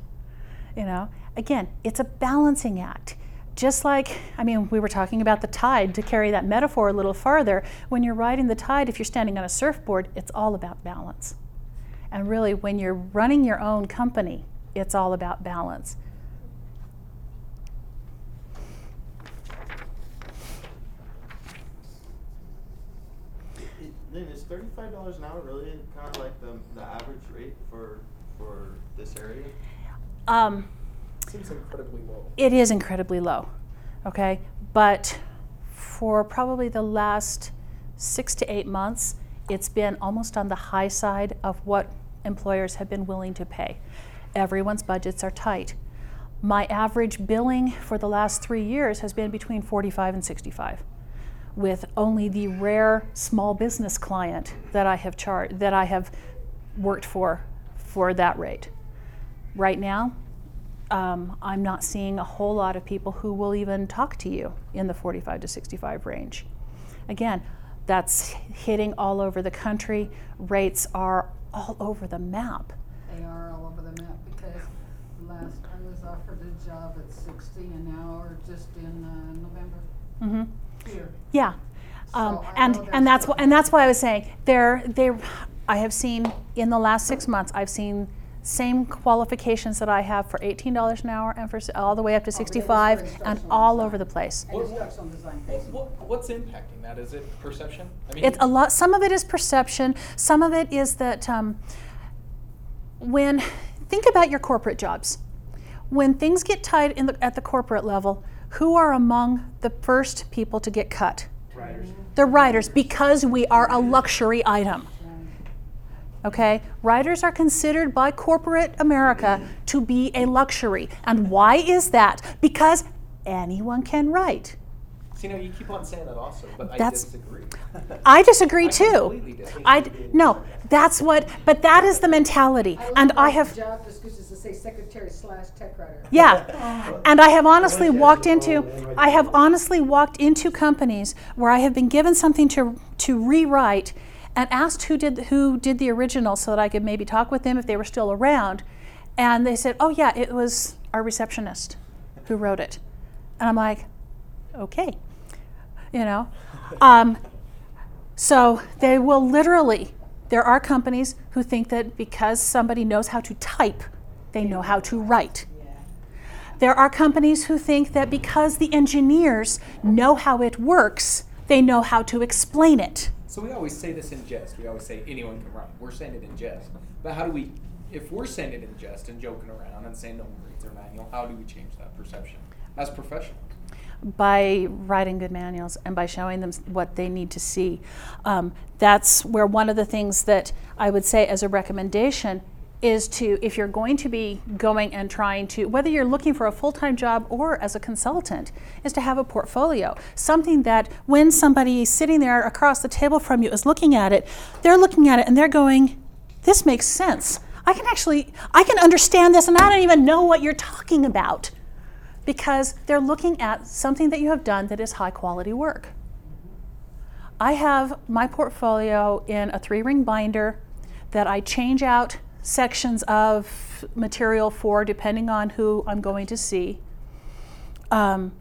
You know, again, it's a balancing act. Just like, I mean, we were talking about the tide to carry that metaphor a little farther. When you're riding the tide, if you're standing on a surfboard, it's all about balance. And really, when you're running your own company, it's all about balance. Lynn, is thirty-five dollars an hour really kind of like the, the average rate for, for this area? Um, Seems incredibly low. it is incredibly low, okay? But for probably the last six to eight months, it's been almost on the high side of what employers have been willing to pay. Everyone's budgets are tight. My average billing for the last three years has been between 45 and 65, with only the rare small business client that I have char- that I have worked for for that rate. Right now, um, I'm not seeing a whole lot of people who will even talk to you in the 45 to 65 range. Again, that's hitting all over the country. Rates are all over the map. They are all over the map because last I was offered a job at sixty an hour just in uh, November hmm here. Yeah. Um, So and know and that's still- wh- and that's why I was saying there there I have seen in the last six months I've seen same qualifications that I have for eighteen dollars an hour and for all the way up to Oh, yeah, sixty for five and all design. over the place. And instructional design. What, what, what's impacting that? Is it perception? I mean, It's a lot. Some of it is perception. Some of it is that um, when think about your corporate jobs, when things get tight in the, at the corporate level, who are among the first people to get cut? Riders. The writers, because we are a luxury item. Okay, Writers are considered by corporate America to be a luxury, and why is that? Because anyone can write. so, you know, you keep on saying that also, but I That's- disagree. I disagree too. completely disagree. I no, that's what. But that is the mentality, and I have Job descriptions to say secretary slash tech writer. yeah, and I have honestly walked into I have honestly walked into companies where I have been given something to to rewrite, and asked who did who did the original so that I could maybe talk with them if they were still around, and they said, oh yeah, it was our receptionist who wrote it, and I'm like, okay, you know. Um, so they will literally, there are companies who think that because somebody knows how to type, they know how to write. There are companies who think that because the engineers know how it works, they know how to explain it. So we always say this in jest. We always say anyone can run. We're saying it in jest. But how do we, if we're saying it in jest and joking around and saying no one reads their manual, how do we change that perception as professionals? by writing good manuals and by showing them what they need to see. Um, that's where one of the things that I would say as a recommendation is to, if you're going to be going and trying to, whether you're looking for a full time job or as a consultant, is to have a portfolio. Something that when somebody sitting there across the table from you is looking at it, they're looking at it and they're going, this makes sense. I can actually, I can understand this and I don't even know what you're talking about because they're looking at something that you have done that is high quality work. I have my portfolio in a three ring binder that I change out sections of material for depending on who I'm going to see. Um,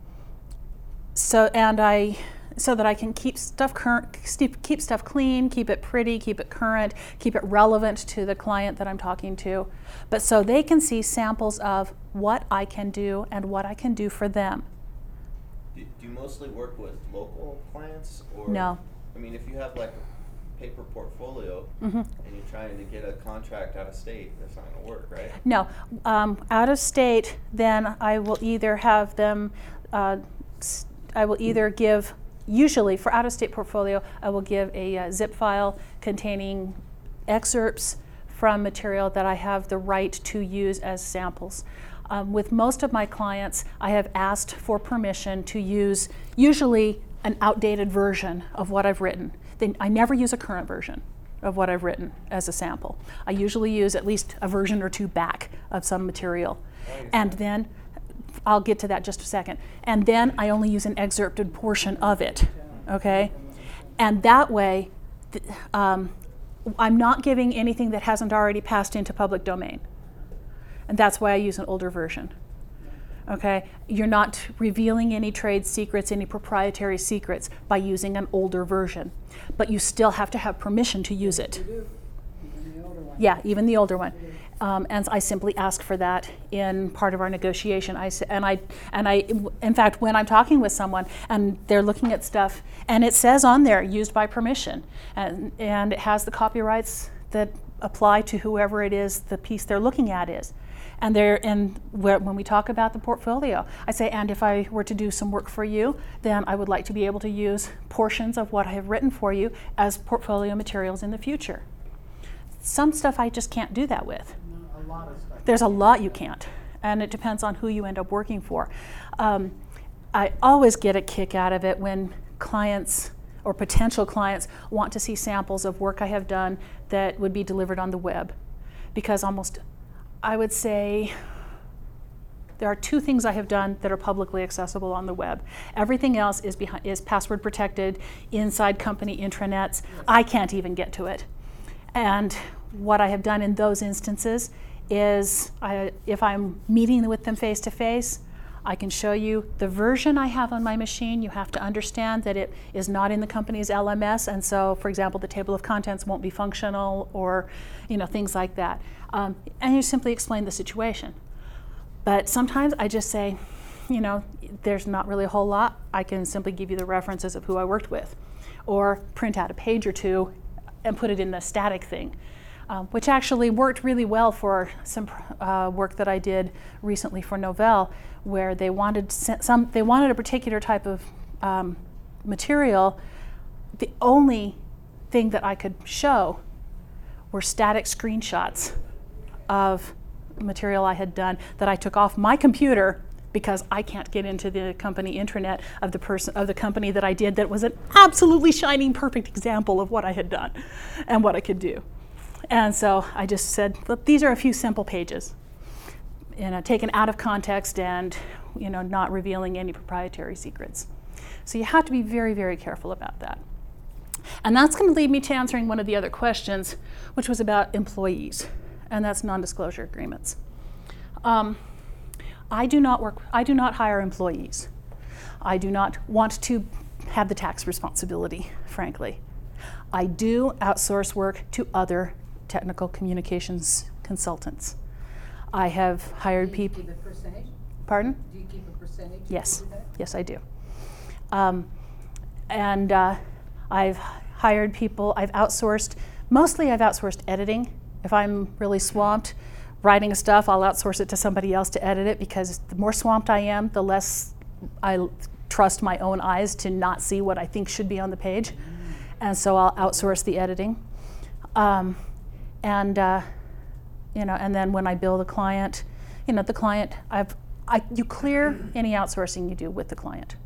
so and I so that I can keep stuff current, keep, keep stuff clean, keep it pretty, keep it current, keep it relevant to the client that I'm talking to, but so they can see samples of what I can do and what I can do for them. Do, do you mostly work with local clients or? No. I mean, if you have like paper portfolio Mhm. and you're trying to get a contract out of state, that's not going to work, right? No, um, out of state, then I will either have them, uh, I will either give, usually for out of state portfolio, I will give a uh, zip file containing excerpts from material that I have the right to use as samples. Um, with most of my clients, I have asked for permission to use usually an outdated version of what I've written. Then I never use a current version of what I've written as a sample. I usually use at least a version or two back of some material. And then I'll get to that in just a second. And then I only use an excerpted portion of it. Okay? And that way, th- um, I'm not giving anything that hasn't already passed into public domain. And that's why I use an older version. Okay? You're not revealing any trade secrets, any proprietary secrets by using an older version. But you still have to have permission to use it. Even the older one. Yeah, even the older one. Um, and I simply ask for that in part of our negotiation. I, and I, and I, in fact, when I'm talking with someone and they're looking at stuff, and it says on there, used by permission, and, and it has the copyrights that apply to whoever it is the piece they're looking at is. And there, and when we talk about the portfolio, I say, and if I were to do some work for you, then I would like to be able to use portions of what I have written for you as portfolio materials in the future. Some stuff I just can't do that with. A. There's a lot you can't, and it depends on who you end up working for. Um, I always get a kick out of it when clients or potential clients want to see samples of work I have done that would be delivered on the web. Because almost, I would say, there are two things I have done that are publicly accessible on the web. Everything else is, behind, is password protected inside company intranets. I can't even get to it. And what I have done in those instances is I, if I'm meeting with them face to face, I can show you the version I have on my machine. You have to understand that it is not in the company's LMS, and so, for example, the table of contents won't be functional, or you know things like that. Um, and you simply explain the situation. But sometimes I just say, you know, there's not really a whole lot. I can simply give you the references of who I worked with, or print out a page or two and put it in the static thing um, which actually worked really well for some uh, work that I did recently for Novell, where they wanted some they wanted a particular type of um, material. The only thing that I could show were static screenshots of material I had done that I took off my computer because I can't get into the company intranet of the person of the company that I did that was an absolutely shining perfect example of what I had done and what I could do. And so I just said, Look, these are a few simple pages, you know, taken out of context and you know, not revealing any proprietary secrets. So you have to be very, very careful about that. And that's going to lead me to answering one of the other questions, which was about employees, and that's non-disclosure agreements. Um, I do not work. I do not hire employees. I do not want to have the tax responsibility, frankly. I do outsource work to other technical communications consultants. I have hired Do you people. keep a percentage? Pardon? Do you keep a percentage? Yes, you do that? yes, I do. Um, and uh, I've hired people, I've outsourced, mostly I've outsourced editing. If I'm really swamped writing stuff, I'll outsource it to somebody else to edit it because the more swamped I am, the less I trust my own eyes to not see what I think should be on the page. And so I'll outsource the editing. Um, and uh, you know, and then when I bill the client, you know, the client, I've, I, you clear any outsourcing you do with the client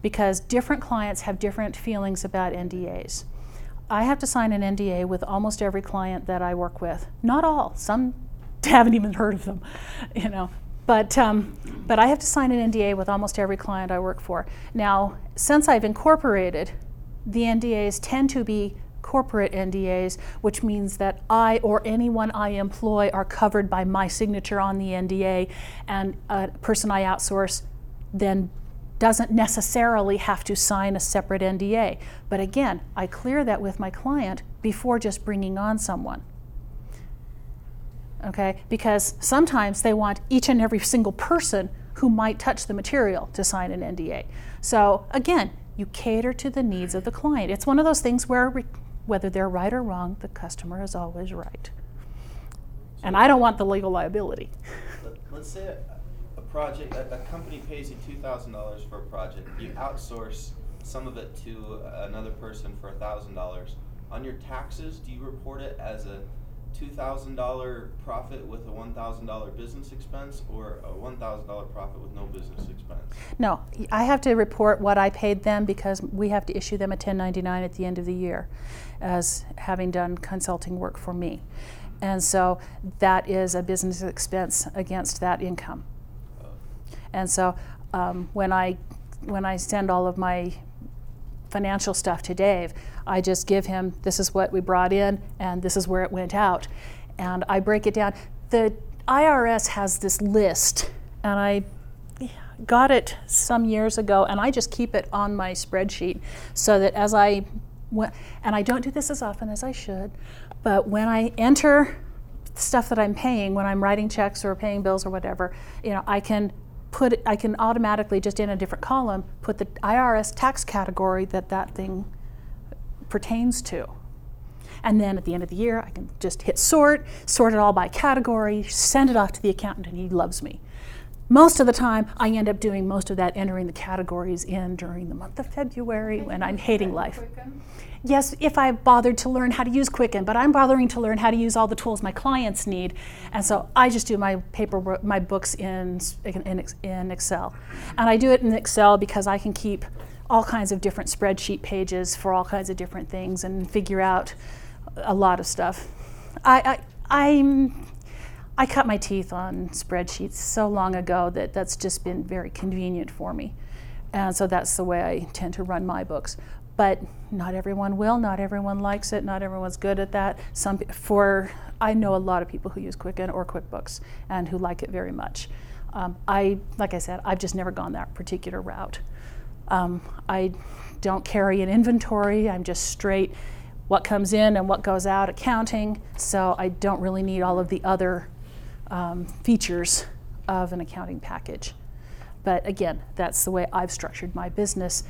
because different clients have different feelings about NDAs. I have to sign an NDA with almost every client that I work with. Not all. Some haven't even heard of them, you know. But um, but I have to sign an NDA with almost every client I work for. Now, since I've incorporated, the NDAs tend to be corporate NDAs, which means that I or anyone I employ are covered by my signature on the NDA, and a person I outsource then doesn't necessarily have to sign a separate NDA. But again, I clear that with my client before just bringing on someone. Okay? Because sometimes they want each and every single person who might touch the material to sign an NDA. So again, you cater to the needs of the client. It's one of those things where re- whether they're right or wrong, the customer is always right. And I don't want the legal liability. Let- Let's say a, a project, a, a company pays you two thousand dollars for a project. You outsource some of it to another person for thousand dollars. On your taxes, do you report it as a two thousand dollar profit with a one thousand dollar business expense, or a one thousand dollar profit with no business expense? No, I have to report what I paid them because we have to issue them a 1099 at the end of the year as having done consulting work for me. And so that is a business expense against that income. And so um, when I when I send all of my financial stuff to Dave, I just give him this is what we brought in and this is where it went out, and I break it down. The IRS has this list, and I got it some years ago, and I just keep it on my spreadsheet so that as I went, and I don't do this as often as I should, but when I enter stuff that I'm paying, when I'm writing checks or paying bills or whatever, you know, I can put I can automatically just in a different column put the IRS tax category that that thing pertains to. And then at the end of the year, I can just hit sort, sort it all by category, send it off to the accountant, and he loves me. Most of the time, I end up doing most of that entering the categories in during the month of February when I'm hating life. Quicken? Yes, if I bothered to learn how to use Quicken, but I'm bothering to learn how to use all the tools my clients need, and so I just do my paper, my books in in, in Excel, and I do it in Excel because I can keep all kinds of different spreadsheet pages for all kinds of different things and figure out a lot of stuff. I, I I'm I cut my teeth on spreadsheets so long ago that that's just been very convenient for me. And so that's the way I tend to run my books. But not everyone will, not everyone likes it, not everyone's good at that. Some for I know a lot of people who use Quicken or QuickBooks and who like it very much. Um, I, like I said, I've just never gone that particular route. Um, I don't carry an inventory. I'm just straight what comes in and what goes out accounting. So I don't really need all of the other um, features of an accounting package. But again, that's the way I've structured my business.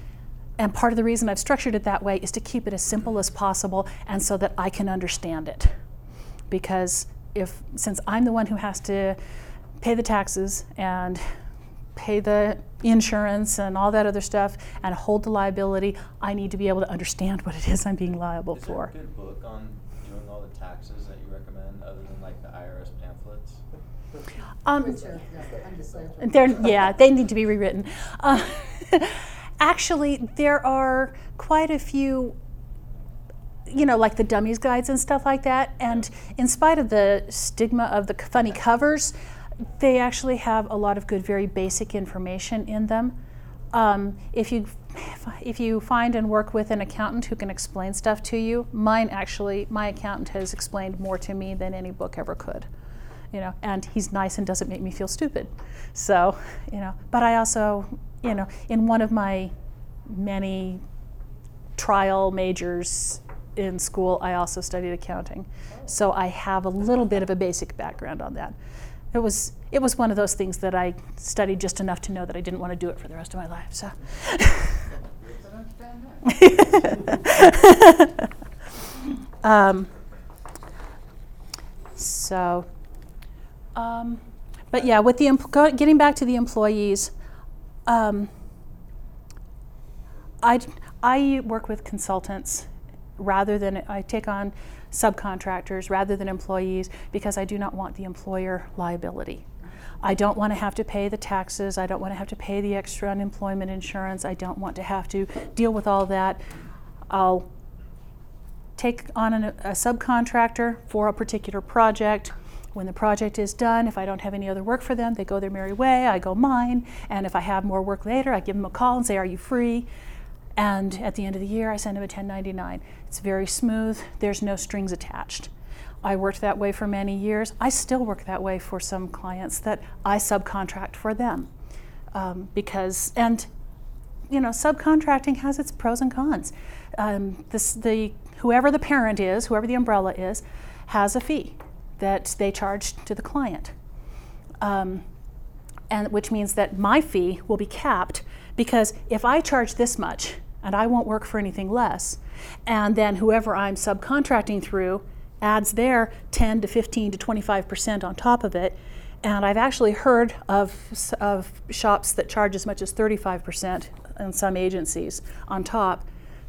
And part of the reason I've structured it that way is to keep it as simple as possible and so that I can understand it. Because if since I'm the one who has to pay the taxes and pay the insurance and all that other stuff and hold the liability, I need to be able to understand what it is I'm being liable Is for. good book on doing all the taxes that you recommend, other than like the IRS pamphlets? Um, yeah, I'm just saying. They're, yeah, they need to be rewritten. Uh, actually, there are quite a few, you know, like the dummies guides and stuff like that. And in spite of the stigma of the funny covers, they actually have a lot of good, very basic information in them. Um, if you if you find and work with an accountant who can explain stuff to you, mine actually, my accountant has explained more to me than any book ever could you know, and he's nice and doesn't make me feel stupid. So, you know, but I also, you know, in one of my many trial majors in school, I also studied accounting. So I have a little bit of a basic background on that. It was it was one of those things that I studied just enough to know that I didn't want to do it for the rest of my life. So um, so, um, but yeah, with the empl- getting back to the employees, um, I I work with consultants rather than I take on subcontractors rather than employees because I do not want the employer liability. I don't want to have to pay the taxes. I don't want to have to pay the extra unemployment insurance. I don't want to have to deal with all that. I'll take on an, a subcontractor for a particular project. When the project is done, if I don't have any other work for them, they go their merry way, I go mine. And if I have more work later, I give them a call and say, Are you free? And at the end of the year, I send them a 1099. It's very smooth, there's no strings attached. I worked that way for many years. I still work that way for some clients that I subcontract for them. Um, because, and you know, subcontracting has its pros and cons. Um, this, the, whoever the parent is, whoever the umbrella is, has a fee that they charge to the client. Um, and which means that my fee will be capped because if I charge this much and I won't work for anything less, and then whoever I'm subcontracting through adds their 10 to 15 to 25 percent on top of it, and I've actually heard of, of shops that charge as much as 35 percent in some agencies on top.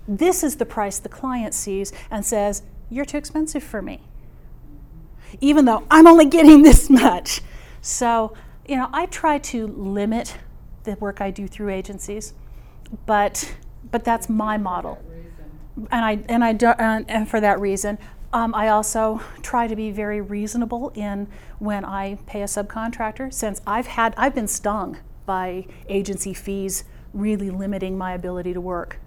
This is the price the client sees and says, You're too expensive for me even though I'm only getting this much. So, you know, I try to limit the work I do through agencies, but but that's my model, and I and I do, and, and for that reason, um, I also try to be very reasonable in when I pay a subcontractor. Since I've had I've been stung by agency fees really limiting my ability to work.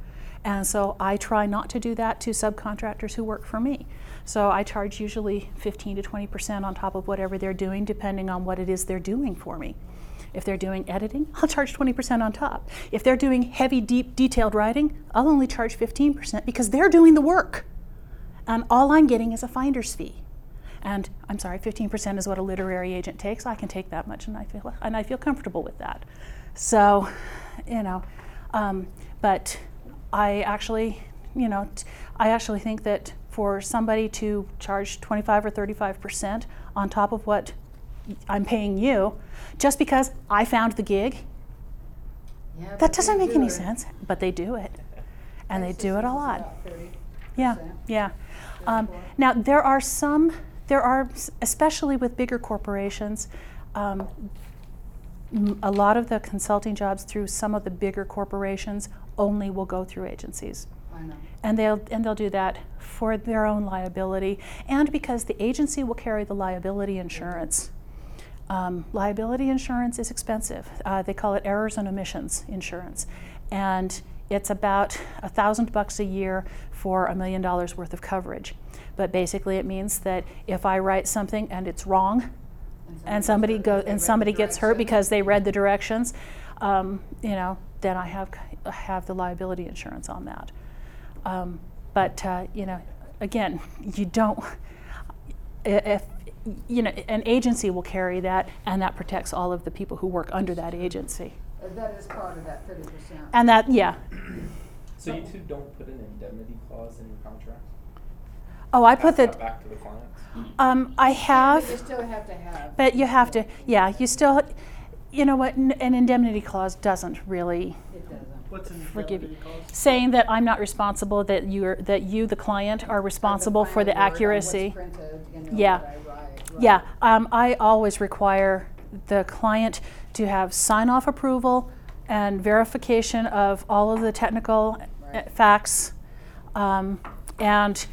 And so I try not to do that to subcontractors who work for me. So I charge usually 15 to 20% on top of whatever they're doing, depending on what it is they're doing for me. If they're doing editing, I'll charge 20% on top. If they're doing heavy, deep, detailed writing, I'll only charge 15% because they're doing the work. And all I'm getting is a finder's fee. And I'm sorry, 15% is what a literary agent takes. I can take that much, and I feel and I feel comfortable with that. So, you know, um, but I actually, you know, t- I actually think that for somebody to charge 25 or 35 percent on top of what I'm paying you just because I found the gig. Yeah, that doesn't make do any it. sense, but they do it. And they do it a lot. Yeah, yeah. Um, now, there are some, there are, especially with bigger corporations, um, a lot of the consulting jobs through some of the bigger corporations only will go through agencies. And they'll, and they'll do that for their own liability and because the agency will carry the liability insurance. Um, liability insurance is expensive. Uh, they call it errors and omissions insurance. And it's about a thousand bucks a year for a million dollars worth of coverage. But basically, it means that if I write something and it's wrong, and somebody gets go hurt because they and read somebody the gets hurt directions. because they read the directions, um, you know, then I have I have the liability insurance on that. Um, but uh, you know, again, you don't. If you know, an agency will carry that, and that protects all of the people who work under that agency. Uh, That is part of that thirty percent. And that, yeah. So you two don't put an indemnity clause in your contract? Oh, I put Pass that that. back to the clients? Um, I have. You still have to have. But you have to, yeah, you still, you know what, n- an indemnity clause doesn't really, It doesn't. Forgive clause? saying that I'm not responsible, that you're, that you, the client, are responsible for the on what's accuracy. printed, you know, Yeah. I write, Yeah, um, I always require the client to have sign-off approval and verification of all of the technical Right. facts. Um, and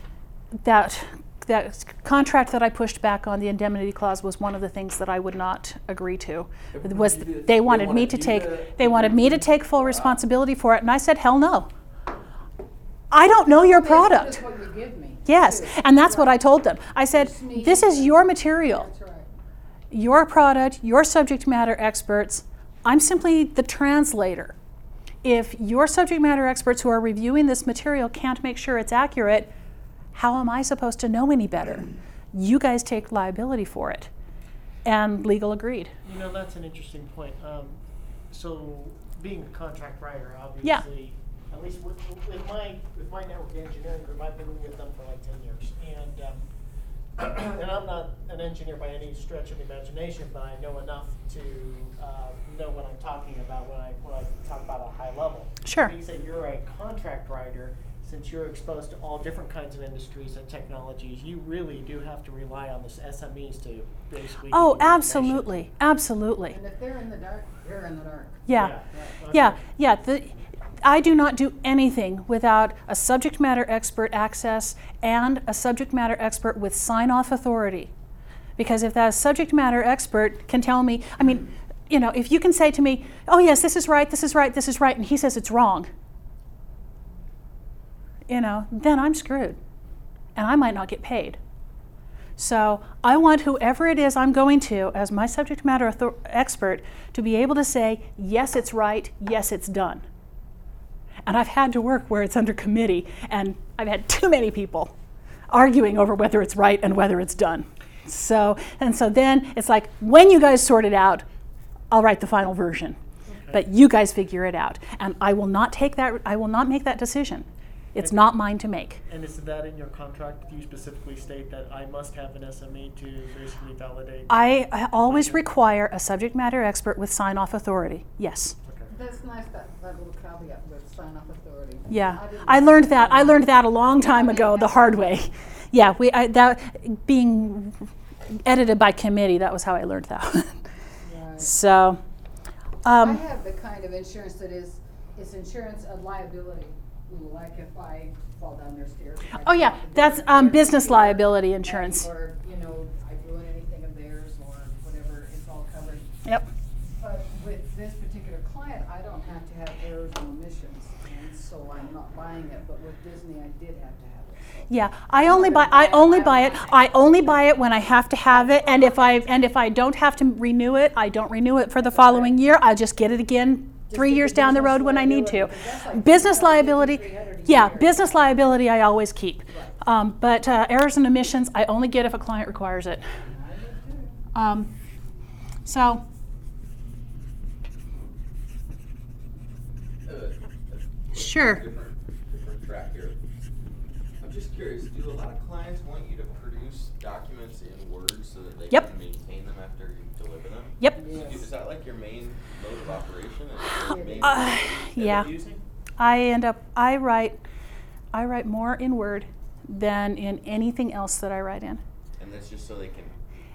that, that contract that I pushed back on, the indemnity clause, was one of the things that I would not agree to. They Was, wanted they they wanted me to take, to- they wanted me to take full Wow. responsibility for it, and I said, hell no. I don't know your product. what you give me, Yes, and that's what I told them. I said, this is your material your product, your subject matter experts. I'm simply the translator. If your subject matter experts who are reviewing this material can't make sure it's accurate, how am I supposed to know any better? You guys take liability for it. And legal agreed. You know, that's an interesting point. Um, so, being a contract writer, Yeah. obviously, at least with, with my with my network engineering group, I've been with them for like ten years, and um, and I'm not an engineer by any stretch of the imagination, but I know enough to uh, know what I'm talking about when I when I talk about a high level. Sure. You say you're a contract writer. Since you're exposed to all different kinds of industries and technologies, you really do have to rely on the SMEs to basically. Oh, absolutely. Absolutely. And if they're in the dark, they're in the dark. Yeah. Yeah. Yeah, yeah. The, I do not do anything without a subject matter expert access and a subject matter expert with sign off authority. Because if that subject matter expert can tell me, I mean, you know, if you can say to me, oh, yes, this is right, this is right, this is right, and he says it's wrong, you know, then I'm screwed. And I might not get paid. So I want whoever it is I'm going to, as my subject matter author- expert, to be able to say, yes, it's right, yes, it's done. And I've had to work where it's under committee, and I've had too many people arguing over whether it's right and whether it's done. So, and so then it's like, when you guys sort it out, I'll write the final version. But you guys figure it out. And I will not take that, I will not make that decision. It's not mine to make. And is that in your contract? Do you specifically state that I must have an SME to basically validate? I, I always require a subject matter expert with sign off authority. Yes. Okay. That's nice, that, that little caveat with sign off authority. Yeah. didn't I learned that. I learned that a long time ago the hard way. Yeah, we I, that being edited by committee, that was how I learned that. Right. so I um, have the kind of insurance that is, is insurance of liability, like if I fall down their stairs. I Oh, yeah, that's, um, business liability insurance. Or, you know, I ruin anything of theirs or whatever, it's all covered. yep. But with this particular client, I don't have to have errors and omissions, and so I'm not buying it, but with Disney, I did have to have it. Yeah, I only buy I only buy it I only buy it when I have to have it and if I and if I don't have to renew it, I don't renew it for the following year. I just get it again 3 years down the road when I need to. Business liability Yeah, business liability I always keep. Um, but uh, errors and omissions I only get if a client requires it. Um, so Sure. Different, different track here. just curious, do a lot of clients want you to produce documents in Word so that they Yep. can maintain them after you deliver them? Yep. So do- Is that like your main mode of operation? Is your main Uh, method you end yeah. using? I end up I write I write more in Word than in anything else that I write in. And that's just so they can,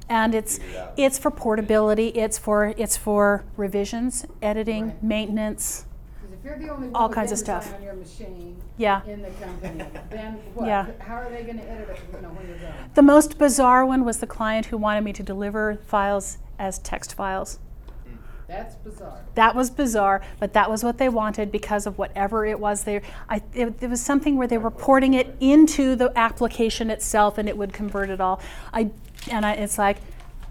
And it's it out. it's for portability, it's for it's for revisions, editing, Right. maintenance. If you're the only All one with kinds of stuff. on your machine Yeah. in the company, then what? Yeah. How are they gonna edit it, you know, when you're done? The most bizarre one was the client who wanted me to deliver files as text files. That's bizarre. That was bizarre, but that was what they wanted because of whatever it was they I it, it was something where they were porting it into the application itself and it would convert it all. I and I, it's like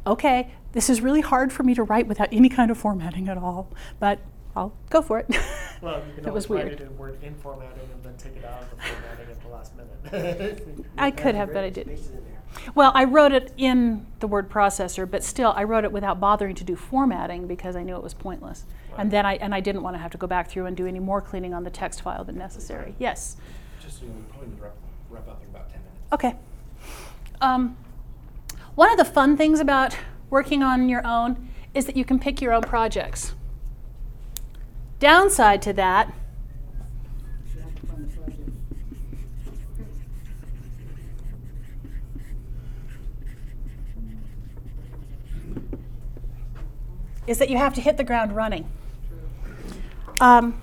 okay, this is really hard for me to write without any kind of formatting at all, but I'll go for it. Well, you can it was always weird. it in Word in formatting and then take it out of the formatting at the last minute. I could have, but I didn't. Well, I wrote it in the word processor, but still, I wrote it without bothering to do formatting because I knew it was pointless. And then I and I didn't want to have to go back through and do any more cleaning on the text file than necessary. Yes. Just, you know, probably need to wrap, wrap up in about ten minutes. Okay. Um, one of the fun things about working on your own is that you can pick your own projects. Downside to that is that you have to hit the ground running. Um,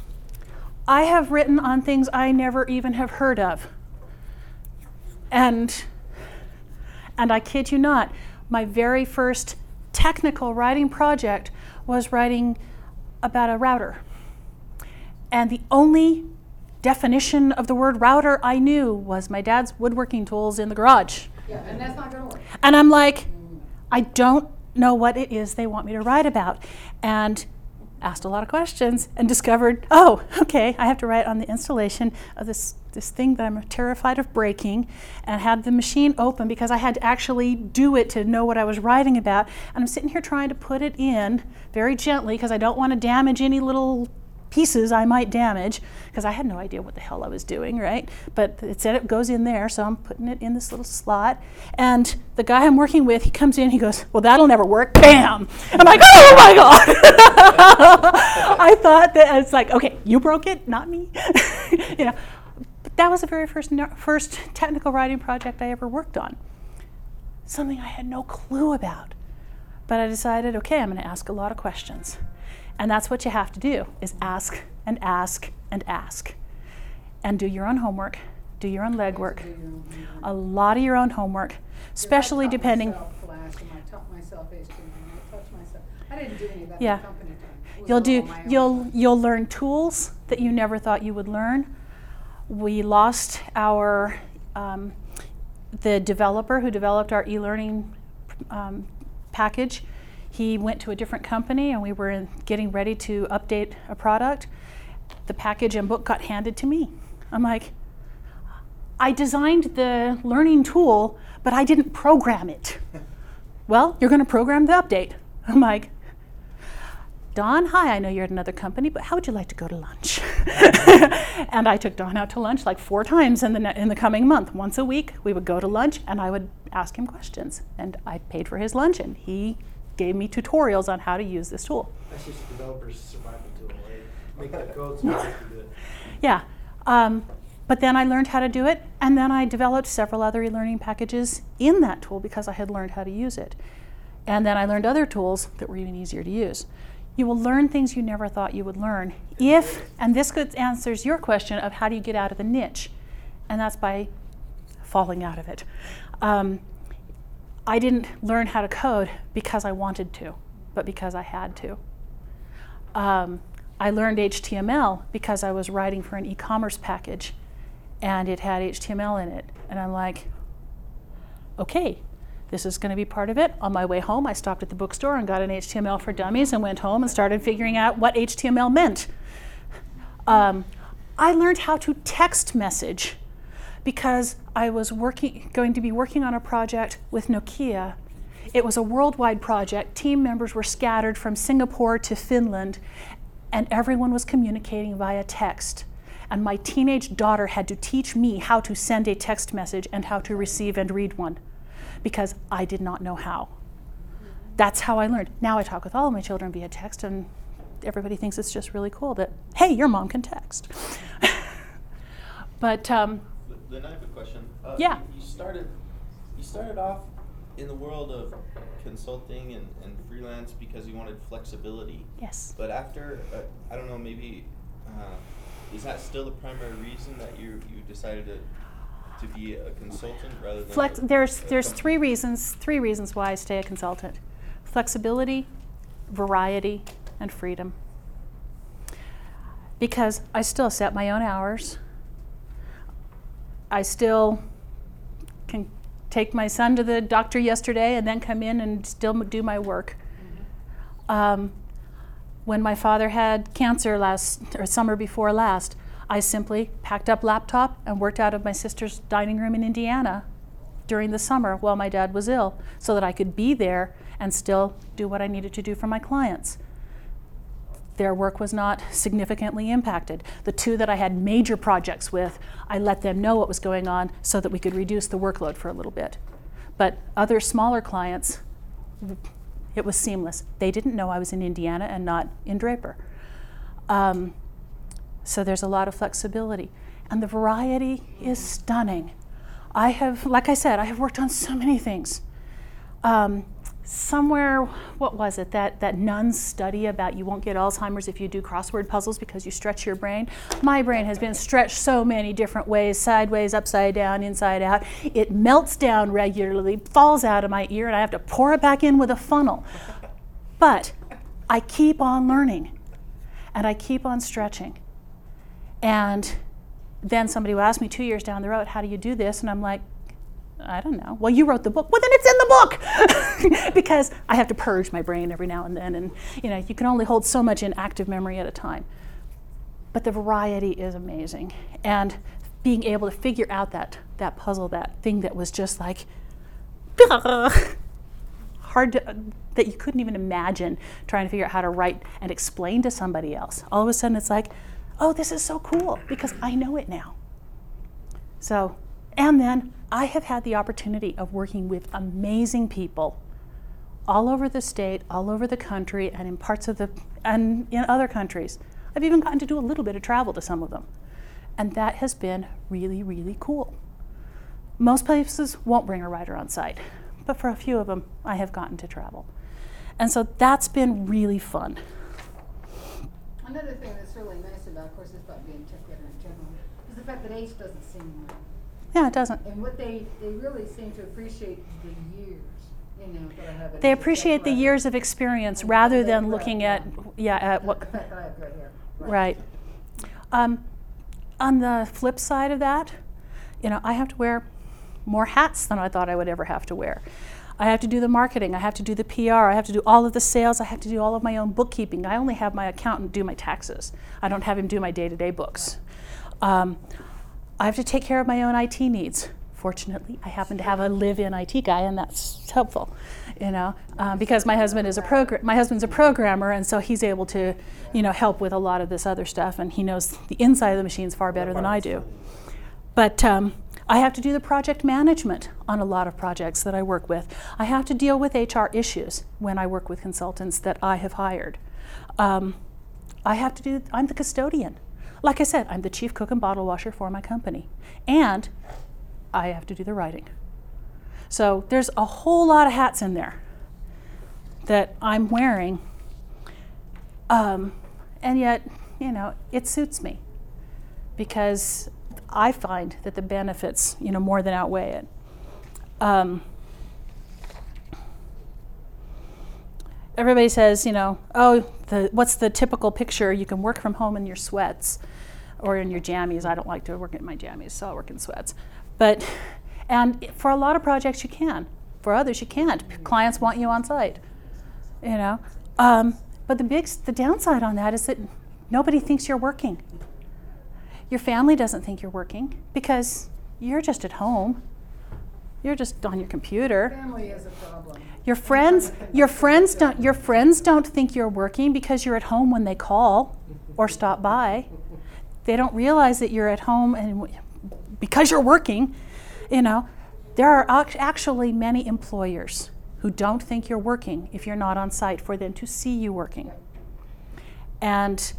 I have written on things I never even have heard of. And and I kid you not, my very first technical writing project was writing about a router. And the only definition of the word router I knew was my dad's woodworking tools in the garage. Yeah, and that's not gonna work. And I'm like, I don't know what it is they want me to write about. And asked a lot of questions and discovered, oh, okay, I have to write on the installation of this this thing that I'm terrified of breaking and had the machine open because I had to actually do it to know what I was writing about. And I'm sitting here trying to put it in very gently because I don't want to damage any little pieces I might damage because I had no idea what the hell I was doing, right? But it said it goes in there, so I'm putting it in this little slot. And the guy I'm working with, he comes in, he goes, Well, that'll never work. Bam! I'm like, Oh my God! I thought that it's like, okay, you broke it, not me. you know, but that was the very first, first technical writing project I ever worked on. Something I had no clue about. But I decided, okay, I'm going to ask a lot of questions. And that's what you have to do is ask and ask and ask. And do your own homework, do your own legwork, Do your own homework. a lot of your own homework, especially depending. myself Flash and I taught myself HTML. I taught myself. I didn't do any of that Yeah. in company time. It was You'll do on my own you'll you'll learn tools that you never thought you would learn. We lost our um, the developer who developed our e-learning um, package. He went to a different company, and we were getting ready to update a product. The package and book got handed to me. I'm like, I designed the learning tool, but I didn't program it. well, you're going to program the update. I'm like, Don, hi, I know you're at another company, but how would you like to go to lunch? and I took Don out to lunch like four times in the, ne- in the coming month. Once a week, we would go to lunch and I would ask him questions. And I paid for his lunch and he gave me tutorials on how to use this tool. That's just developers survival tool? Make the code so you can do it. Yeah. Um, but then I learned how to do it, and then I developed several other e learning packages in that tool because I had learned how to use it. And then I learned other tools that were even easier to use. You will learn things you never thought you would learn if, and this answers your question of how do you get out of the niche, and that's by falling out of it. Um, I didn't learn how to code because I wanted to, but because I had to. Um, I learned HTML because I was writing for an e commerce package and it had HTML in it. And I'm like, okay, this is going to be part of it. On my way home, I stopped at the bookstore and got an HTML for Dummies and went home and started figuring out what HTML meant. Um, I learned how to text message because I was working, going to be working on a project with Nokia. It was a worldwide project. Team members were scattered from Singapore to Finland, and everyone was communicating via text. And my teenage daughter had to teach me how to send a text message and how to receive and read one because I did not know how. That's how I learned. Now I talk with all of my children via text, and everybody thinks it's just really cool that, hey, your mom can text. but um, Then I have a question. Uh, Yeah. You, you started, you started off in the world of consulting and, and freelance because you wanted flexibility. yes. But after, uh, I don't know, maybe, uh, is that still the primary reason that you you decided to to be a consultant rather than Flex, a- there's a there's company? three reasons three reasons why I stay a consultant: flexibility, variety, and freedom. Because I still set my own hours. I still can take my son to the doctor yesterday and then come in and still do my work. Um, when my father had cancer last or summer before last, I simply packed up laptop and worked out of my sister's dining room in Indiana during the summer while my dad was ill so that I could be there and still do what I needed to do for my clients. Their work was not significantly impacted. The two that I had major projects with, I let them know what was going on so that we could reduce the workload for a little bit. But other smaller clients, it was seamless. They didn't know I was in Indiana and not in Draper. Um, so there's a lot of flexibility. And the variety is stunning. I have, like I said, I have worked on so many things. Um, somewhere, what was it, that, that nun's study about you won't get Alzheimer's if you do crossword puzzles because you stretch your brain? My brain has been stretched so many different ways sideways, upside down, inside out. It melts down regularly, falls out of my ear, and I have to pour it back in with a funnel. But I keep on learning and I keep on stretching. And then somebody will ask me two years down the road, How do you do this? And I'm like, I don't know. Well, you wrote the book. Well, then it's in the book because I have to purge my brain every now and then. And, you know, you can only hold so much in active memory at a time. But the variety is amazing. And being able to figure out that, that puzzle, that thing that was just like, hard to, that you couldn't even imagine trying to figure out how to write and explain to somebody else. All of a sudden, it's like, oh, this is so cool because I know it now. So, and then I have had the opportunity of working with amazing people all over the state, all over the country, and in parts of the, and in other countries. I've even gotten to do a little bit of travel to some of them. And that has been really, really cool. Most places won't bring a writer on site, but for a few of them, I have gotten to travel. And so that's been really fun. Another thing that's really nice about, of course, is about being writer in general, is the fact that age doesn't seem. Yeah, it doesn't. And what they, they really seem to appreciate the years, you know, that I have. They appreciate the years of experience rather than looking at, yeah, at what, fact that I have gray hair. right. Um, on the flip side of that, you know, I have to wear more hats than I thought I would ever have to wear. I have to do the marketing, I have to do the PR, I have to do all of the sales, I have to do all of my own bookkeeping. I only have my accountant do my taxes. I don't have him do my day-to-day books. Um, I have to take care of my own IT needs. Fortunately, I happen to have a live-in IT guy, and that's helpful, you know, um, because my husband is a program. My husband's a programmer, and so he's able to, you know, help with a lot of this other stuff, and he knows the inside of the machines far better than I do. But um, I have to do the project management on a lot of projects that I work with. I have to deal with HR issues when I work with consultants that I have hired. Um, I have to do, I'm the custodian. Like I said, I'm the chief cook and bottle washer for my company. And I have to do the writing. So there's a whole lot of hats in there that I'm wearing. Um, and yet, you know, it suits me because I find that the benefits, you know, more than outweigh it. Um, everybody says, you know, oh, the, what's the typical picture? You can work from home in your sweats or in your jammies. I don't like to work in my jammies, so I work in sweats. But, and for a lot of projects, you can. For others, you can't. Clients want you on site, you know. Um, but the big, the downside on that is that nobody thinks you're working. Your family doesn't think you're working because you're just at home. You're just on your computer. Family is a problem. Your friends, your friends don't, your friends don't think you're working because you're at home when they call or stop by. They don't realize that you're at home and because you're working, you know, there are actually many employers who don't think you're working if you're not on site for them to see you working. And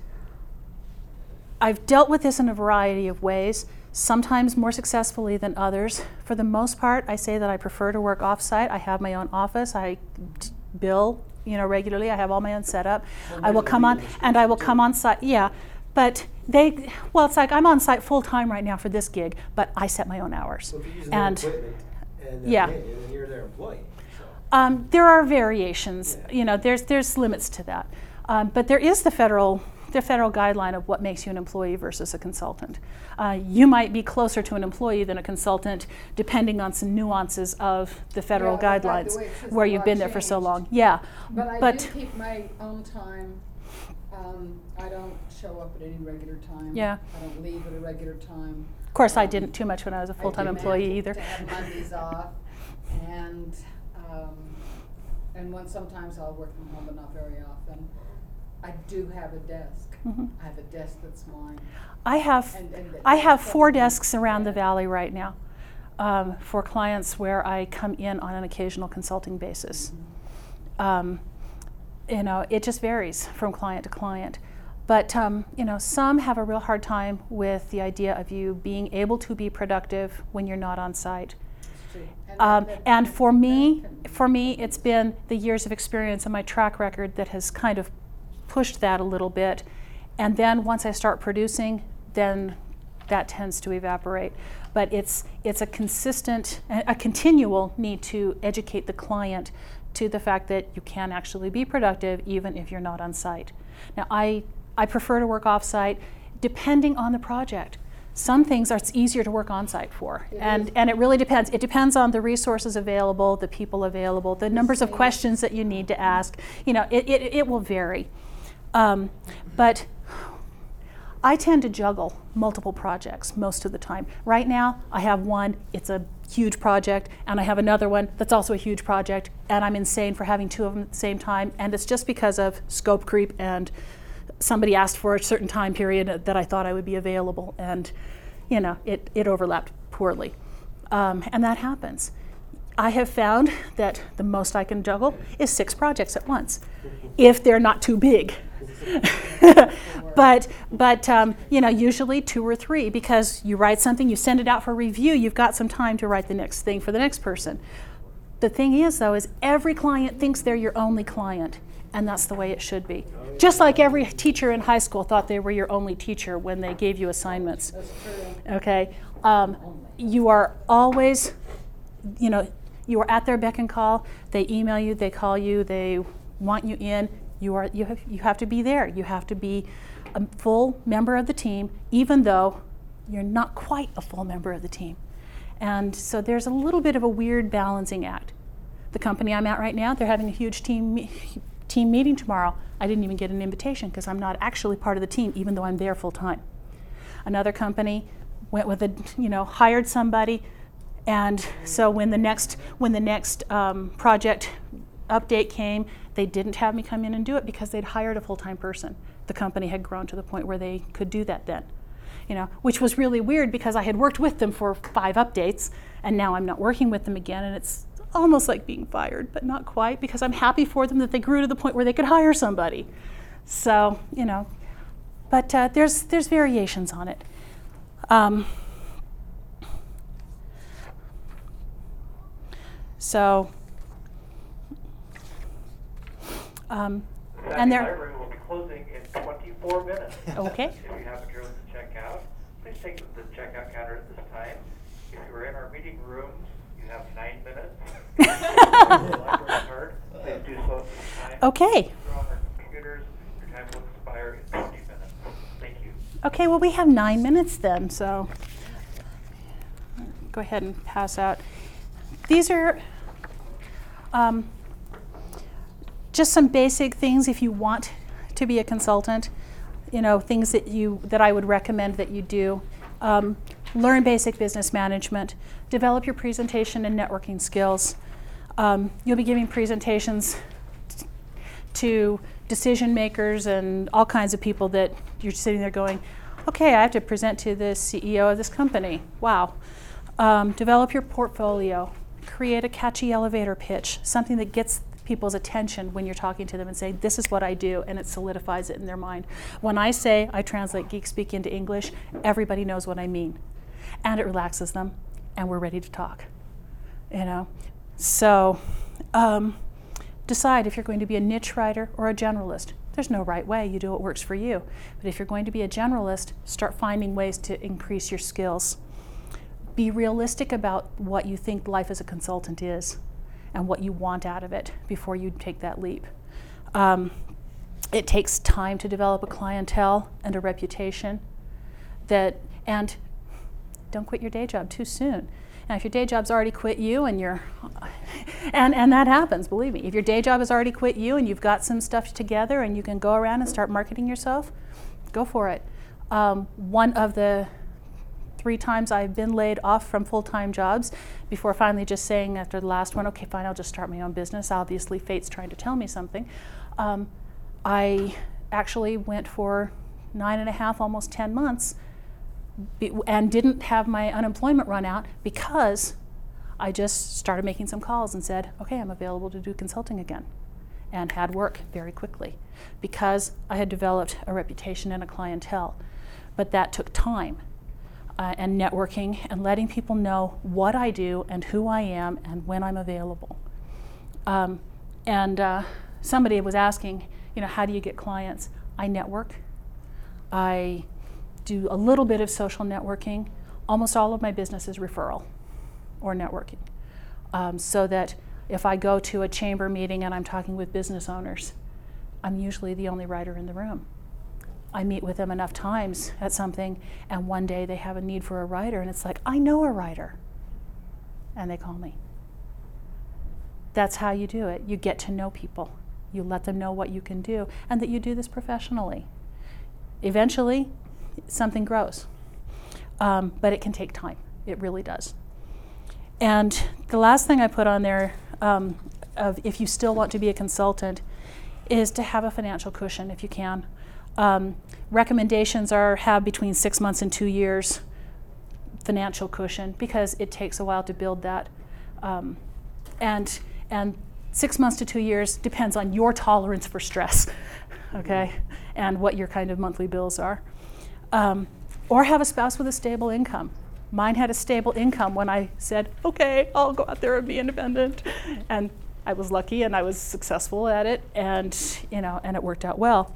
I've dealt with this in a variety of ways, sometimes more successfully than others. For the most part, I say that I prefer to work offsite. I have my own office. I d- bill, you know, regularly. I have all my own setup. I will come on and I will come on site. Yeah, but they well, it's like I'm on site full time right now for this gig, but I set my own hours. So if you're using and equipment and they're yeah. paying you, then you're their employee, so. um, there are variations. Yeah. You know, there's there's limits to that, um, but there is the federal the federal guideline of what makes you an employee versus a consultant. Uh, you might be closer to an employee than a consultant, depending on some nuances of the federal Yeah, like the guidelines, way it says where you've law been there for so long. Yeah, But I do keep my own time. Um, I don't show up at any regular time. Yeah. I don't leave at a regular time. of course, I didn't too much when I was a full time employee either. To have Mondays off, and um, and when sometimes I'll work from home, but not very often. I do have a desk. Mhm. I have a desk that's mine. I have And- and I have four desks around the valley right now um, for clients where I come in on an occasional consulting basis. Um, you know, it just varies from client to client. But um, you know, some have a real hard time with the idea of you being able to be productive when you're not on site. And Um, and for me, for me, it's been the years of experience and my track record that has kind of pushed that a little bit. And then once I start producing, then that tends to evaporate. But it's it's a consistent, a continual need to educate the client to the fact that you can actually be productive even if you're not on site. Now, I I prefer to work off site, depending on the project. Some things are it's easier to work on site for, It and is. and it really depends. It depends on the resources available, the people available, the numbers of questions that you need to ask. You know, it, it, it will vary. Um, but I tend to juggle multiple projects most of the time. Right now, I have one, it's a huge project, and I have another one that's also a huge project, and I'm insane for having two of them at the same time, and it's just because of scope creep and somebody asked for a certain time period that I thought I would be available, and you know, it, it overlapped poorly. Um, and that happens. I have found that the most I can juggle is six projects at once, if they're not too big. but but um, you know usually two or three because you write something you send it out for review you've got some time to write the next thing for the next person. The thing is though is every client thinks they're your only client and that's the way it should be. Just like every teacher in high school thought they were your only teacher when they gave you assignments. Okay? Um, you are always you know you are at their beck and call. They email you they call you they want you in you are you have you have to be there. You have to be a full member of the team even though you're not quite a full member of the team. And so there's a little bit of a weird balancing act. The company i'm at right now they're having a huge team team meeting tomorrow. I didn't even get an invitation because i'm not actually part of the team even though i'm there full time another company went with a you know hired somebody and so when the next when the next um, project update came they didn't have me come in and do it because they'd hired a full-time person. The company had grown to the point where they could do that then you know which was really weird because i had worked with them for five updates and now i'm not working with them again and it's almost like being fired but not quite because i'm happy for them that they grew to the point where they could hire somebody. So you know but uh, there's there's variations on it. Um, so um, and The there library will be closing in 24 minutes. okay If you haven't chosen to check out, please take the checkout counter at this time. If you are in our meeting rooms, you have nine minutes. If you want the library card, Please do so at this time. okay If you're on our computers, your time will expire in 20 minutes. Thank you. Okay, well, we have nine minutes then, so go ahead and pass out. These are um, just some basic things if you want to be a consultant. You know, things that you that I would recommend that you do. Um, learn basic business management. Develop your presentation and networking skills. Um, you'll be giving presentations to decision makers and all kinds of people that you're sitting there going, okay, I have to present to the CEO of this company. Wow. Um, develop your portfolio. Create a catchy elevator pitch, something that gets people's attention when you're talking to them and say, This is what I do, and it solidifies it in their mind. When I say I translate geek speak into English, everybody knows what I mean. And it relaxes them, and we're ready to talk. You know? So um, decide if you're going to be a niche writer or a generalist. There's no right way, you do what works for you. But if you're going to be a generalist, start finding ways to increase your skills. Be realistic about what you think life as a consultant is and what you want out of it before you take that leap. Um, it takes time to develop a clientele and a reputation that and don't quit your day job too soon. Now, if your day job's already quit you and you're, and, and that happens, believe me. If your day job has already quit you and you've got some stuff together and you can go around and start marketing yourself, go for it. Um, one of the three times I've been laid off from full time jobs before finally just saying after the last one, okay, fine, I'll just start my own business. Obviously, fate's trying to tell me something. Um, I actually went for nine and a half, almost 10 months and didn't have my unemployment run out because I just started making some calls and said, okay, I'm available to do consulting again. And had work very quickly because I had developed a reputation and a clientele. But that took time uh, and networking and letting people know what I do and who I am and when I'm available. Um, and uh, somebody was asking, you know, how do you get clients? I network. I do a little bit of social networking. Almost all of my business is referral or networking. Um, so that if I go to a chamber meeting and I'm talking with business owners, I'm usually the only writer in the room. I meet with them enough times at something, and one day they have a need for a writer, and it's like, I know a writer. And they call me. That's how you do it. You get to know people, you let them know what you can do, and that you do this professionally. Eventually, something grows. Um, but it can take time. It really does. And the last thing I put on there, um, of if you still want to be a consultant, is to have a financial cushion if you can. Um, recommendations are have between six months and two years financial cushion because it takes a while to build that. Um, and and six months to two years depends on your tolerance for stress, okay, and what your kind of monthly bills are. Um, or have a spouse with a stable income. Mine had a stable income when I said, okay, I'll go out there and be independent. And I was lucky and I was successful at it and, you know, and it worked out well.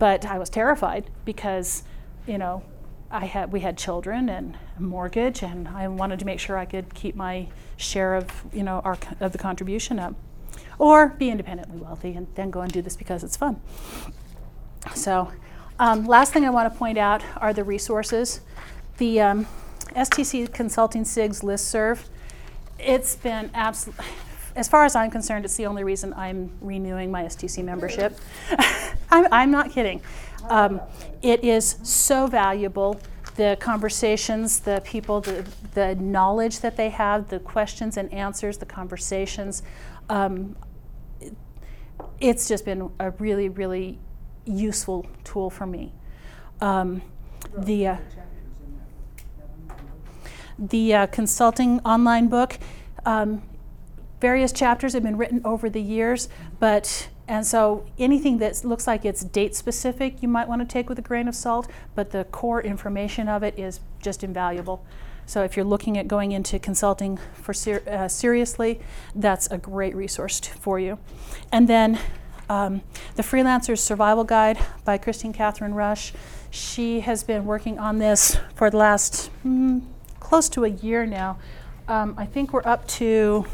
But I was terrified because, you know, I had, we had children and a mortgage and I wanted to make sure I could keep my share of, you know, our, of the contribution up. Or be independently wealthy and then go and do this because it's fun. So um, last thing I want to point out are the resources. The um, STC Consulting SIGs listserv, it's been absolutely, as far as I'm concerned, it's the only reason I'm renewing my STC membership. I'm, I'm, not kidding. Um, it is so valuable. The conversations, the people, the, the knowledge that they have, the questions and answers, the conversations. Um, it's just been a really, really useful tool for me. Um, the uh, the uh, consulting online book, um, various chapters have been written over the years, but and so anything that looks like it's date specific, you might want to take with a grain of salt, but the core information of it is just invaluable. So if you're looking at going into consulting for ser- uh, seriously, that's a great resource t- for you. And then um, the Freelancer's Survival Guide by Kristine Kathryn Rusch. She has been working on this for the last mm, close to a year now. Um, I think we're up to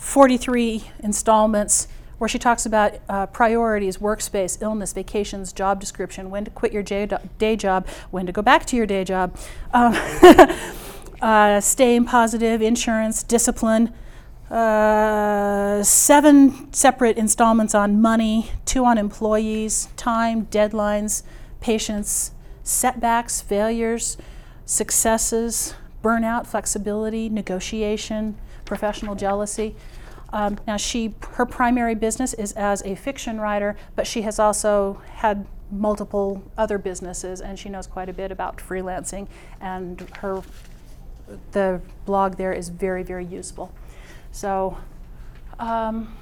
43 installments where she talks about uh, priorities, workspace, illness, vacations, job description, when to quit your day job, when to go back to your day job, um, uh, staying positive, insurance, discipline, uh, seven separate installments on money, two on employees, time, deadlines, patience, setbacks, failures, successes, burnout, flexibility, negotiation, professional jealousy. Um, now, she her primary business is as a fiction writer, but she has also had multiple other businesses, and she knows quite a bit about freelancing. And her the blog there is very very useful. So. Um,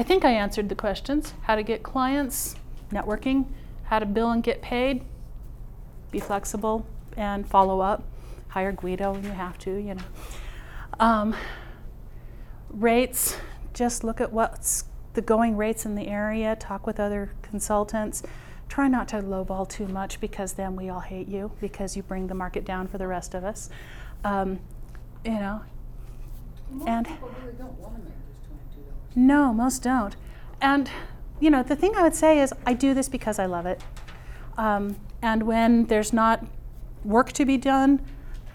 I think I answered the questions how to get clients, networking, how to bill and get paid, be flexible, and follow up. Hire Guido when you have to, you know. Um, rates, just look at what's the going rates in the area, talk with other consultants. Try not to lowball too much because then we all hate you because you bring the market down for the rest of us. Um, you know, Most And- really don't wanna make just twenty-two dollars. no, most don't. And, you know, the thing I would say is I do this because I love it. Um, and when there's not work to be done,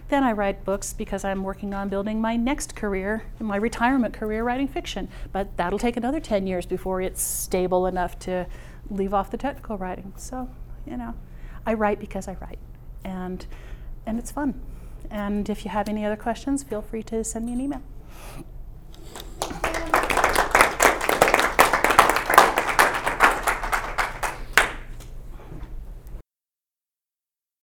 then I write books because I'm working on building my next career, my retirement career, writing fiction. But that'll take another 10 years before it's stable enough to leave off the technical writing. So, you know, I write because I write. And, and it's fun. And if you have any other questions, feel free to send me an email.